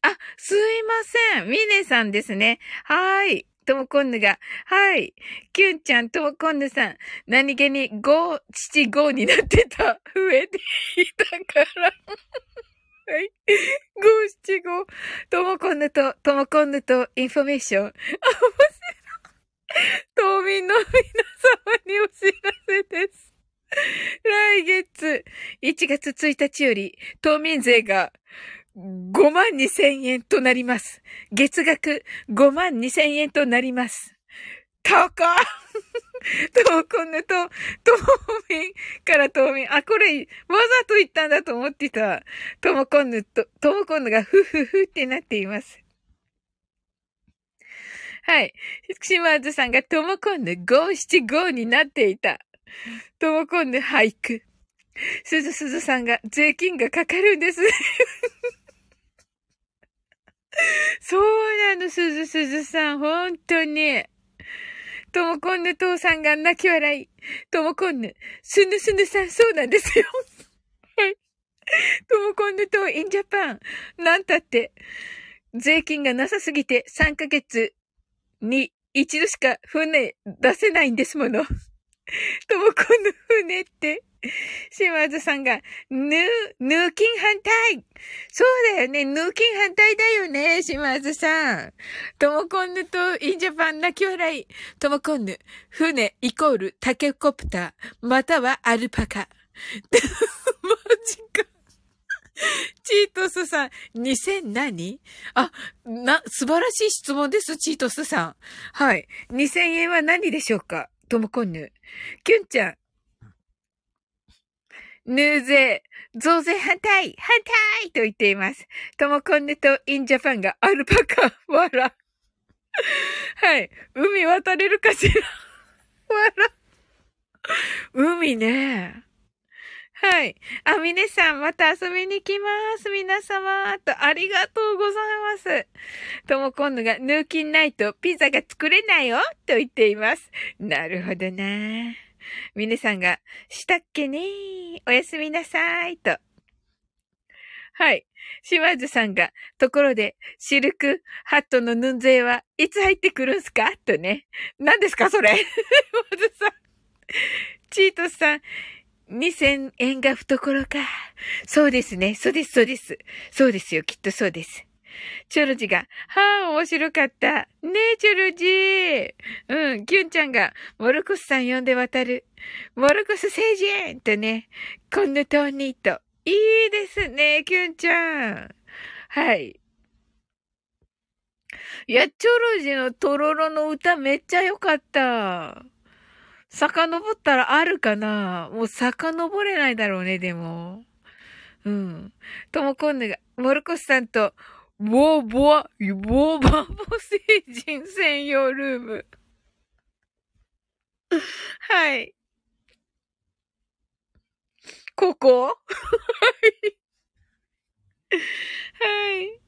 あ、すいません。ミネさんですね。はーい。ともこんぬが、はい。キュンちゃん、ともこんぬさん、何気に5、7、5になってた。上でいたから。はい。五七五。ともこんぬと、ともこんぬと、インフォメーション。あ、島民の皆様にお知らせです。来月、1月1日より、島民税が5万2千円となります。月額5万2千円となります。高っと、こんなと、島民から島民。あ、これ、わざと言ったんだと思ってた。ともこんぬと、ともこんぬがふふふってなっています。はい。島津さんがともこんぬ五七五になっていた。ともこんぬ俳句。すずすずさんが税金がかかるんです。そうなの、すずすずさん、本当に。ともこんぬ父さんが泣き笑い。ともこんぬ、すぬすぬさん、そうなんですよ。はい。ともこんぬとインジャパン。なんたって、税金がなさすぎて3ヶ月に一度しか船出せないんですもの。ともこんぬ船って、島津さんが、ぬ、ぬ金反対そうだよね。ぬ金反対だよね、島津さん。ともこんぬとインジャパン泣き笑い。ともこんぬ、船イコールタケコプター、またはアルパカ。マジか。チートスさん、2000何？あ、な、素晴らしい質問です、チートスさん。はい。2000円は何でしょうか？ともこんぬ。キュンちゃん、ヌーゼ、増税反対反対と言っています。ともこんねとインジャパンがアルパカ、わら。はい。海渡れるかしら？わら。海ね。はい。あ、みねさん、また遊びに来ます。皆様。と、ありがとうございます。とも今度が、ヌーキンないとピザが作れないよと言っています。なるほどな。ミネさんが、したっけねおやすみなさい、と。はい。島津さんが、ところで、シルクハットのヌンゼはいつ入ってくるんすか？とね。何ですかそれ？島津さん。チートさん、2000円が懐か。そうですね。そうです、そうです。そうですよ。きっとそうです。チョロジが、はあ、面白かった。ねえ、チョロジーうん、キュンちゃんが、モルコスさん呼んで渡る。モルコス星人とね、こんなトーニーと。いいですね、キュンちゃん。はい。いや、チョロジのトロロの歌めっちゃ良かった。遡ったらあるかなもう遡れないだろうね、でも。うん。ともこんねが、モルコスさんとボーボア、ボーバーボー星人専用ルーム。はい。ここ？はい。はい。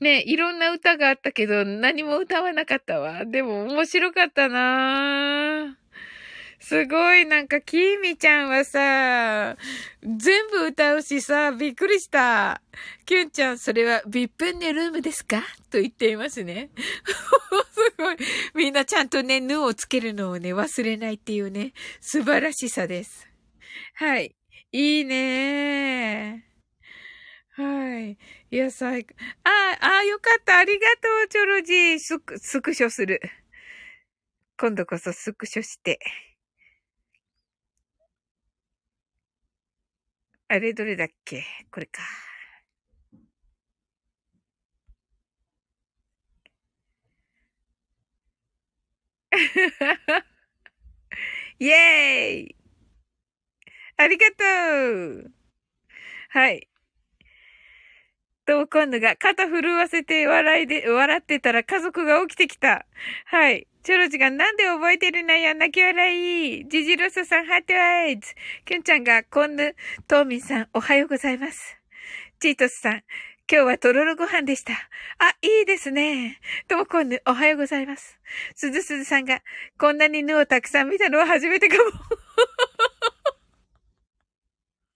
ねいろんな歌があったけど、何も歌わなかったわ。でも面白かったなすごい、なんか、きーみちゃんはさ、全部歌うしさ、びっくりした。きゅんちゃん、それは、ビップンネルームですか？と言っていますね。すごい。みんなちゃんとね、ぬをつけるのをね、忘れないっていうね、素晴らしさです。はい。いいねはい。いや、最高。ああ、あよかった。ありがとう、チョロジー。スク、スクショする。今度こそスクショして。あれどれだっけ？これか。イェーイありがとうはい。と、今度が肩震わせて笑いで、笑ってたら家族が起きてきた。はい。チョロジがなんで覚えてるのよ泣き笑い。ジジロスさんハートアイズ。キュンちゃんが、コンヌ、トーミンさんおはようございます。チートスさん、今日はとろろご飯でした。あ、いいですね。ともこんぬ、おはようございます。すずすずさんが、こんなにぬをたくさん見たのは初めてかも。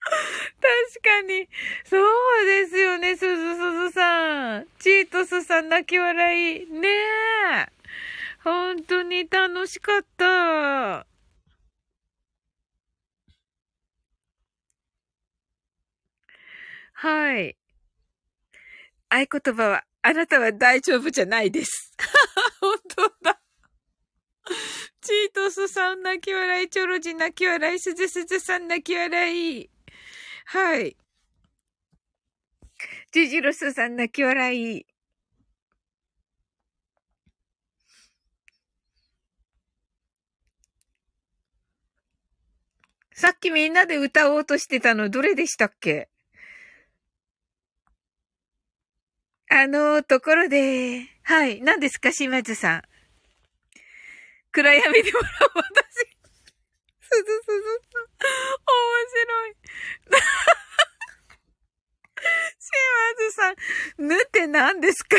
確かに。そうですよね、すずすずさん。チートスさん泣き笑い。ねえ。本当に楽しかった。はい。合言葉は、あなたは大丈夫じゃないです。本当だ。チートスさん泣き笑い、チョロジ泣き笑い、スズスズさん泣き笑い。はい。ジジロスさん泣き笑い。さっきみんなで歌おうとしてたのどれでしたっけ？あの、ところで、はい、何ですか、島津さん。暗闇で笑う私。すずすずさん。面白い。島津さん、ぬって何ですか？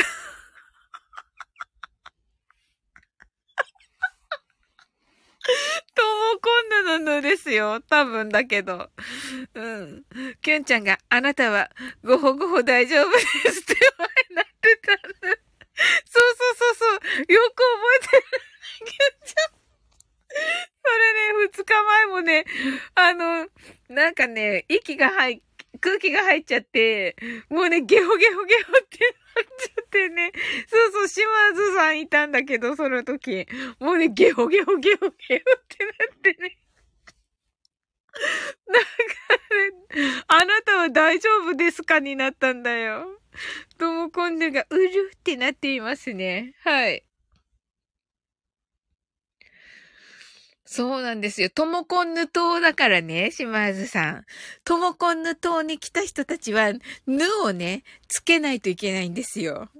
とも今度ののですよ。多分だけど。うん。きゅんちゃんが、あなたは、ごほごほ大丈夫ですって前なってたんそうそうそうそう。よく覚えてる。きゅんちゃん。それね、二日前もね、あの、なんかね、息が入、空気が入っちゃって、もうね、ゲホゲホゲホってなってね。そうそう、島津さんいたんだけど、その時。もうね、ゲホゲホゲホゲホってなってね。だからね、あなたは大丈夫ですかになったんだよ。ともこんぬがうるってなっていますね。はい。そうなんですよ。ともこんぬ島だからね、島津さん。ともこんぬ島に来た人たちは、ぬをね、つけないといけないんですよ。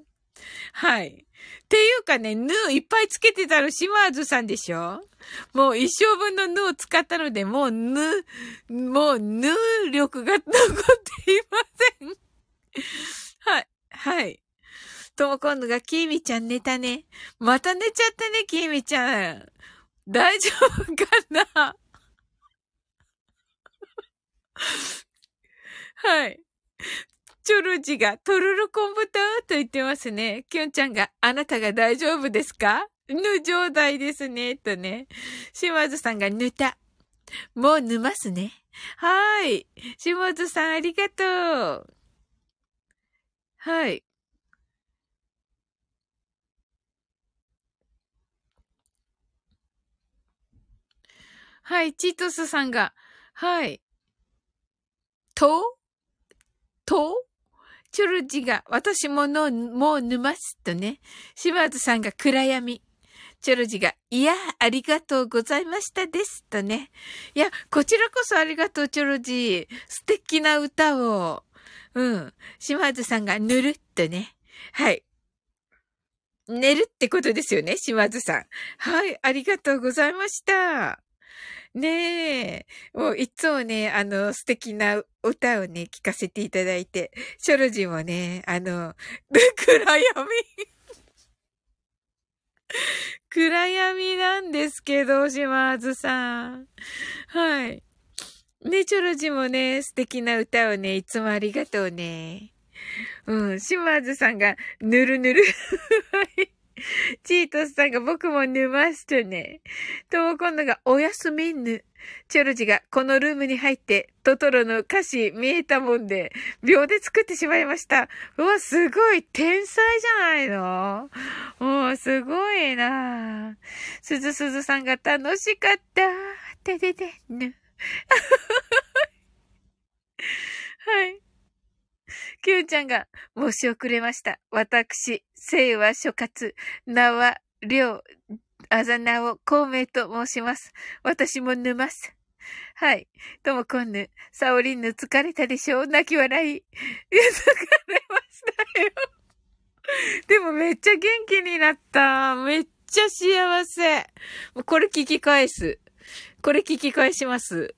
はい。っていうかね、ぬいっぱいつけてたの島津さんでしょ？もう一生分のぬを使ったので、もうぬ、もうぬ力が残っていません。はい、はい。とも今度が、きーみちゃん寝たね。また寝ちゃったね、きーみちゃん。大丈夫かな？はい。チョルジが、トルルコンブタと言ってますね。キュンちゃんが、あなたが大丈夫ですか？ぬ状態ですね。とね。島津さんが、ぬた。もうぬますね。はい。島津さん、ありがとう。はい。はい、チートスさんが、はい。と？と？チョルジが、私もの、もうぬますとね。島津さんが暗闇。チョルジが、いや、ありがとうございましたです。とね。いや、こちらこそありがとう、チョルジ。素敵な歌を。うん。島津さんが、ぬるっとね。はい。寝るってことですよね、島津さん。はい、ありがとうございました。ねえ。もういつもね、あの、素敵な歌をね、聴かせていただいて、ショロジもね、あの、暗闇 暗闇なんですですけど、島津さん。はい。ね、チョロジもね、素敵な歌をね、いつもありがとうね。うん、島津さんが、ぬるぬる。はい。チートスさんが僕も寝ましたね。とも今度がおやすみぬ。チョルジがこのルームに入ってトトロの歌詞見えたもんで秒で作ってしまいました。うわ、すごい天才じゃないのもうすごいなすずすずさんが楽しかった。てててぬ。はい。きゅんちゃんが申し遅れました。私、生は諸葛、名は良、あざなを孔明と申します。私も寝ます。はい。ともこんぬ、サオリンヌ疲れたでしょう泣き笑い。いや、疲れましたよ。でもめっちゃ元気になった。めっちゃ幸せ。これ聞き返す。これ聞き返します。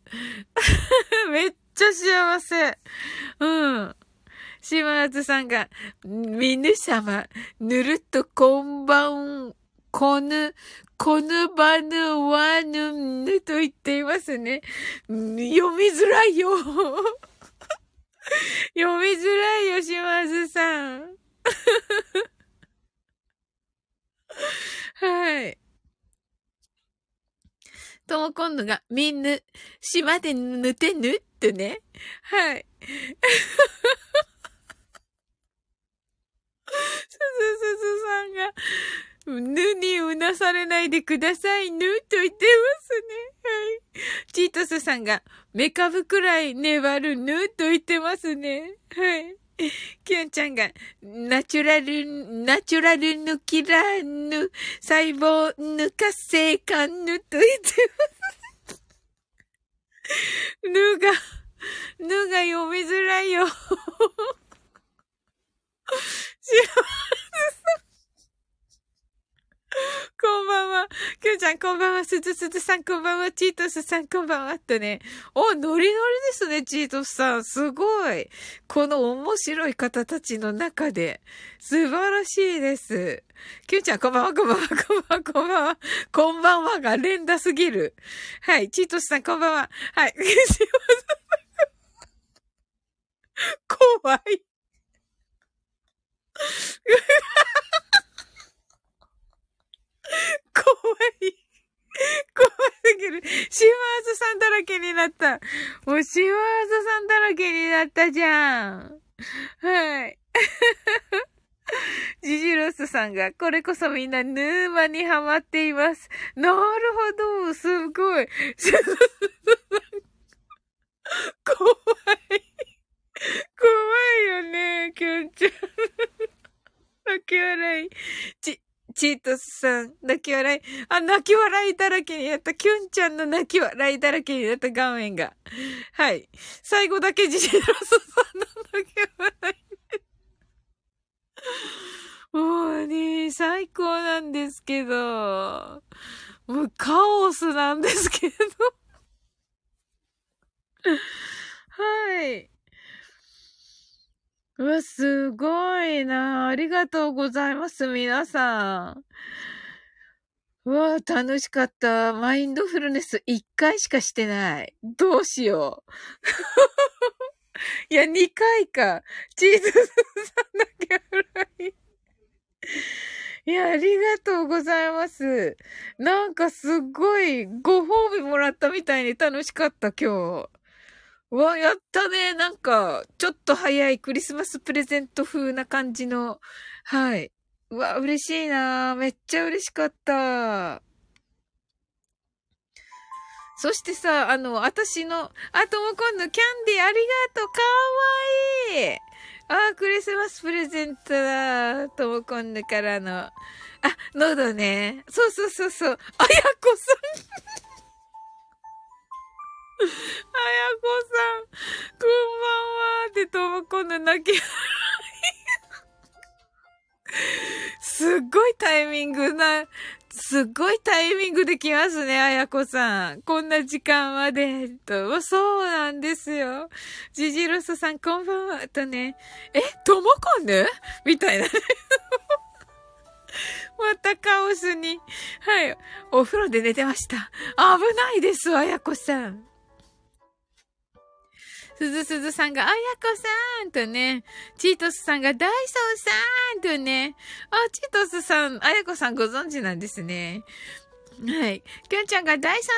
めっちゃ幸せ。うん。島津さんが、皆様、ぬるっとこんばん、こぬ、こぬばぬわぬぬと言っていますね。読みづらいよ。読みづらいよ、島津さん。はい。とも今度が、みんぬ、島でぬてぬってね。はい。すずすずさんが、ぬにうなされないでくださいぬと言ってますね。はい。チートスさんが、メカブくらい粘るぬと言ってますね。はい。キュンちゃんが、ナチュラル、ナチュラル抜きらぬ、細胞抜かせかぬと言ってます。ぬが、ぬが読みづらいよ。しまこんばんは。きゅうちゃんこんばんは。すずすずさんこんばんは。チートスさんこんばんは。とね。お、ノリノリですね、チートスさん。すごい。この面白い方たちの中で。素晴らしいです。きゅうちゃんこんばんは、こんばんは、こんばんは、こんばんは。こんばんはが連打すぎる。はい。チートスさんこんばんは。はい。怖い。怖い。怖すぎる。シマーズさんだらけになった。もうシマーズさんだらけになったじゃん。はい。ジジロスさんが、これこそみんなヌーマにハマっています。なるほど、すごい。怖い。怖いよね、キュンちゃん。泣き笑い。ち、チートスさん、泣き笑い。あ、泣き笑いだらけになった。キュンちゃんの泣き笑いだらけになった画面が。はい。最後だけジジロスさんの泣き笑い。もうね、最高なんですけど。もうカオスなんですけど。はい。うわ、すごいな。ありがとうございます、皆さん。うわ、楽しかった。マインドフルネス1回しかしてない。どうしよう。いや、2回か。チーズさんだけ笑い。いや、ありがとうございます。なんかすっごいご褒美もらったみたいに楽しかった、今日。うわ、やったね。なんか、ちょっと早いクリスマスプレゼント風な感じの。はい。うわ、嬉しいなめっちゃ嬉しかった。そしてさ、あの、私の、あ、とも今度キャンディーありがとう。かわいい。あ、クリスマスプレゼントだ。とも今度からの。あ、喉ね。そうそうそうそう。あやこさん。あやこさん、こんばんはってともこの泣きすっごいタイミングな、すっごいタイミングで来ますね、あやこさん。こんな時間まで、と。そうなんですよ。ジジロスさん、こんばんは。とね、え、ともこぬみたいな。またカオスに。はい。お風呂で寝てました。危ないですあやこさん。すずすずさんが、あやこさんとね、チートスさんが、ダイソーさんとね、あ、チートスさん、あやこさんご存知なんですね。はい。きょんちゃんが、ダイソ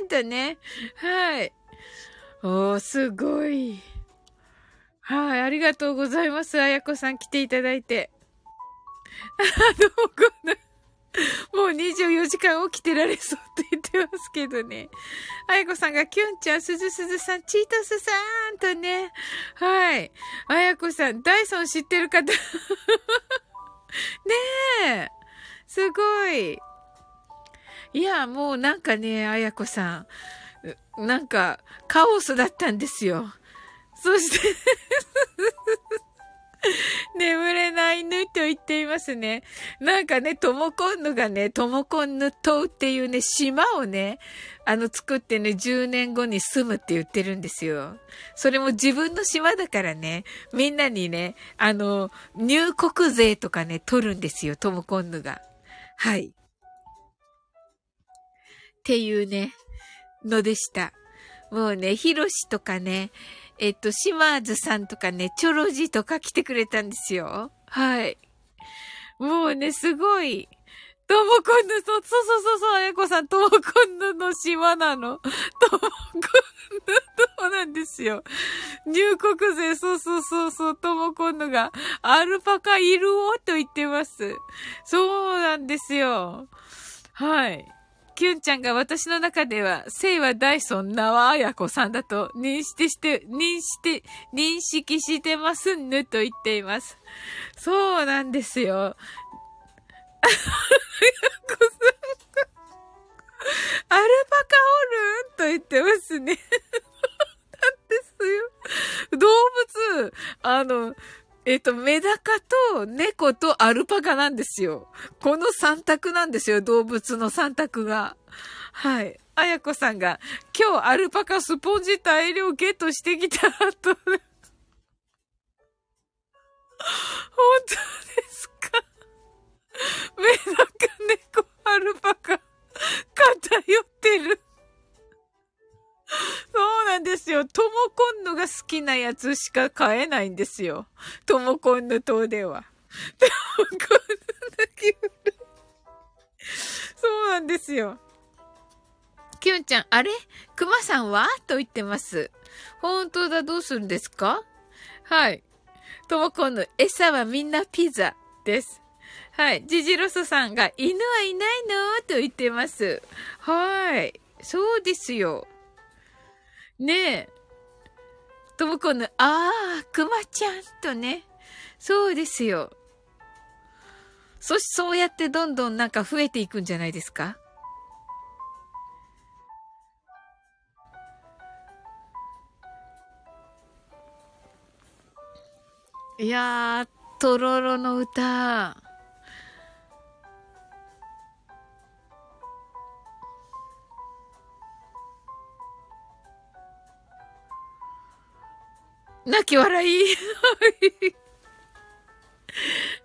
ーさんとね、はい。おー、すごい。はい、ありがとうございます。あやこさん来ていただいて。あ、どうかな。もう24時間起きてられそうって言ってますけどね。あやこさんが、キュンちゃん、すずすずさん、チートスさんとね。はい。あやこさん、ダイソン知ってる方 ねえ。すごい。いや、もうなんかね、あやこさん。なんか、カオスだったんですよ。そして 眠れない犬と言っていますね。なんかね、トモコンヌがね、トモコンヌ島っていうね、島をね、あの作ってね、10年後に住むって言ってるんですよ。それも自分の島だからね、みんなにね、あの、入国税とかね、取るんですよ、トモコンヌが。はい。っていうね、のでした。もうね、ヒロシとかね、えっと、島津さんとかね、チョロジーとか来てくれたんですよ。はい。もうね、すごい。トモコンヌ、そう、そうそうそう、あやこさん、トモコンヌの島なの。トモコンヌ島なんですよ。入国税、そうそうそうそう、トモコンヌが、アルパカいるおと言ってます。そうなんですよ。はい。キュンちゃんが私の中では、聖はダイソン、縄綾子さんだと認識して、認識して、認識してますぬと言っています。そうなんですよ。アルパカおるんと言ってますね。なんですよ。動物、あの、えっ、と、メダカと猫とアルパカなんですよ。この三択なんですよ、動物の三択が。はい。あやこさんが、今日アルパカスポンジ大量ゲットしてきたと。本当ですか？メダカ、猫、アルパカ、偏ってる。そうなんですよ。トモコンヌが好きなやつしか買えないんですよ。トモコンヌ島では。トモコンヌだけそうなんですよ。キュンちゃん、あれ？クマさんは？と言ってます。本当だ、どうするんですか？はい。トモコンヌ、餌はみんなピザです。はい。ジジロソさんが、犬はいないの？と言ってます。はい。そうですよ。ねえ。ともこの、ああ、くまちゃんとね。そうですよ。そし、そうやってどんどんなんか増えていくんじゃないですか？いやー、とろろの歌。泣き笑い。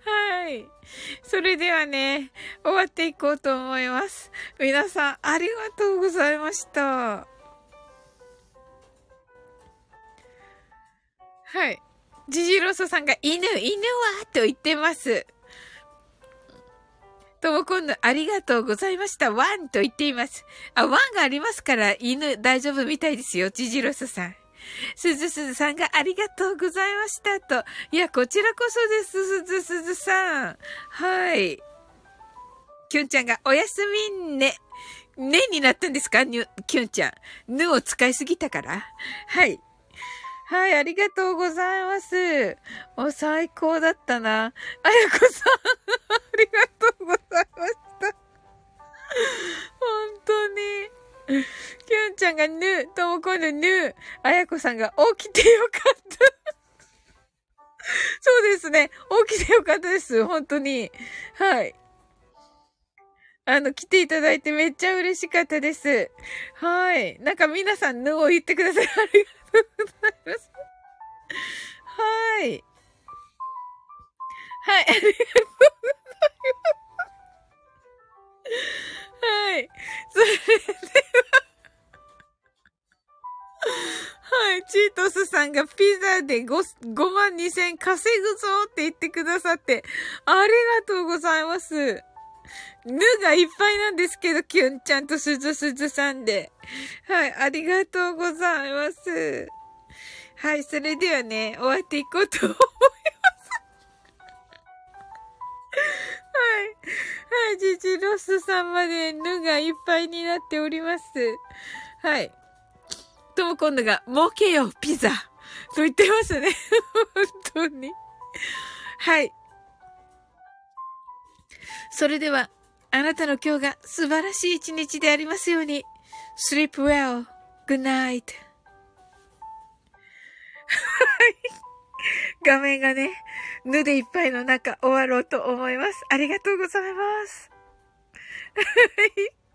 はい。それではね、終わっていこうと思います。皆さん、ありがとうございました。はい。ジジロソさんが犬、犬は？と言ってます。とも今度ありがとうございました。ワンと言っています。あ、ワンがありますから犬大丈夫みたいですよ。ジジロソさん。すずすずさんがありがとうございましたと。いや、こちらこそです、すずすずさん。はい。きゅんちゃんがおやすみね。ねになったんですか？にきゅんちゃん。ぬを使いすぎたから？はい。はい、ありがとうございます。お、最高だったな。あやこさん、ありがとうございました。本当に。きゅんちゃんがぬ、ともこぬぬ、あやこさんが起きてよかった。そうですね。起きてよかったです。本当に。はい。あの、来ていただいてめっちゃ嬉しかったです。はい。なんか皆さん、ぬを言ってください。ありがとうございます。はい。はい、ありがとうございます。はい。それでははい。チートスさんがピザで 5, 5万2千稼ぐぞって言ってくださって、ありがとうございます。ぬがいっぱいなんですけど、キュンちゃんとすずすずさんで。はい。ありがとうございます。はい。それではね、終わっていこうと思います。はい。はい。ジジロスさんまでぬがいっぱいになっております。はい。とも今度が、儲けよ、ピザと言ってますね。本当に。はい。それでは、あなたの今日が素晴らしい一日でありますように。sleep well. good night. はい 画面がね、ぬでいっぱいの中終わろうと思います。ありがとうございます。はい。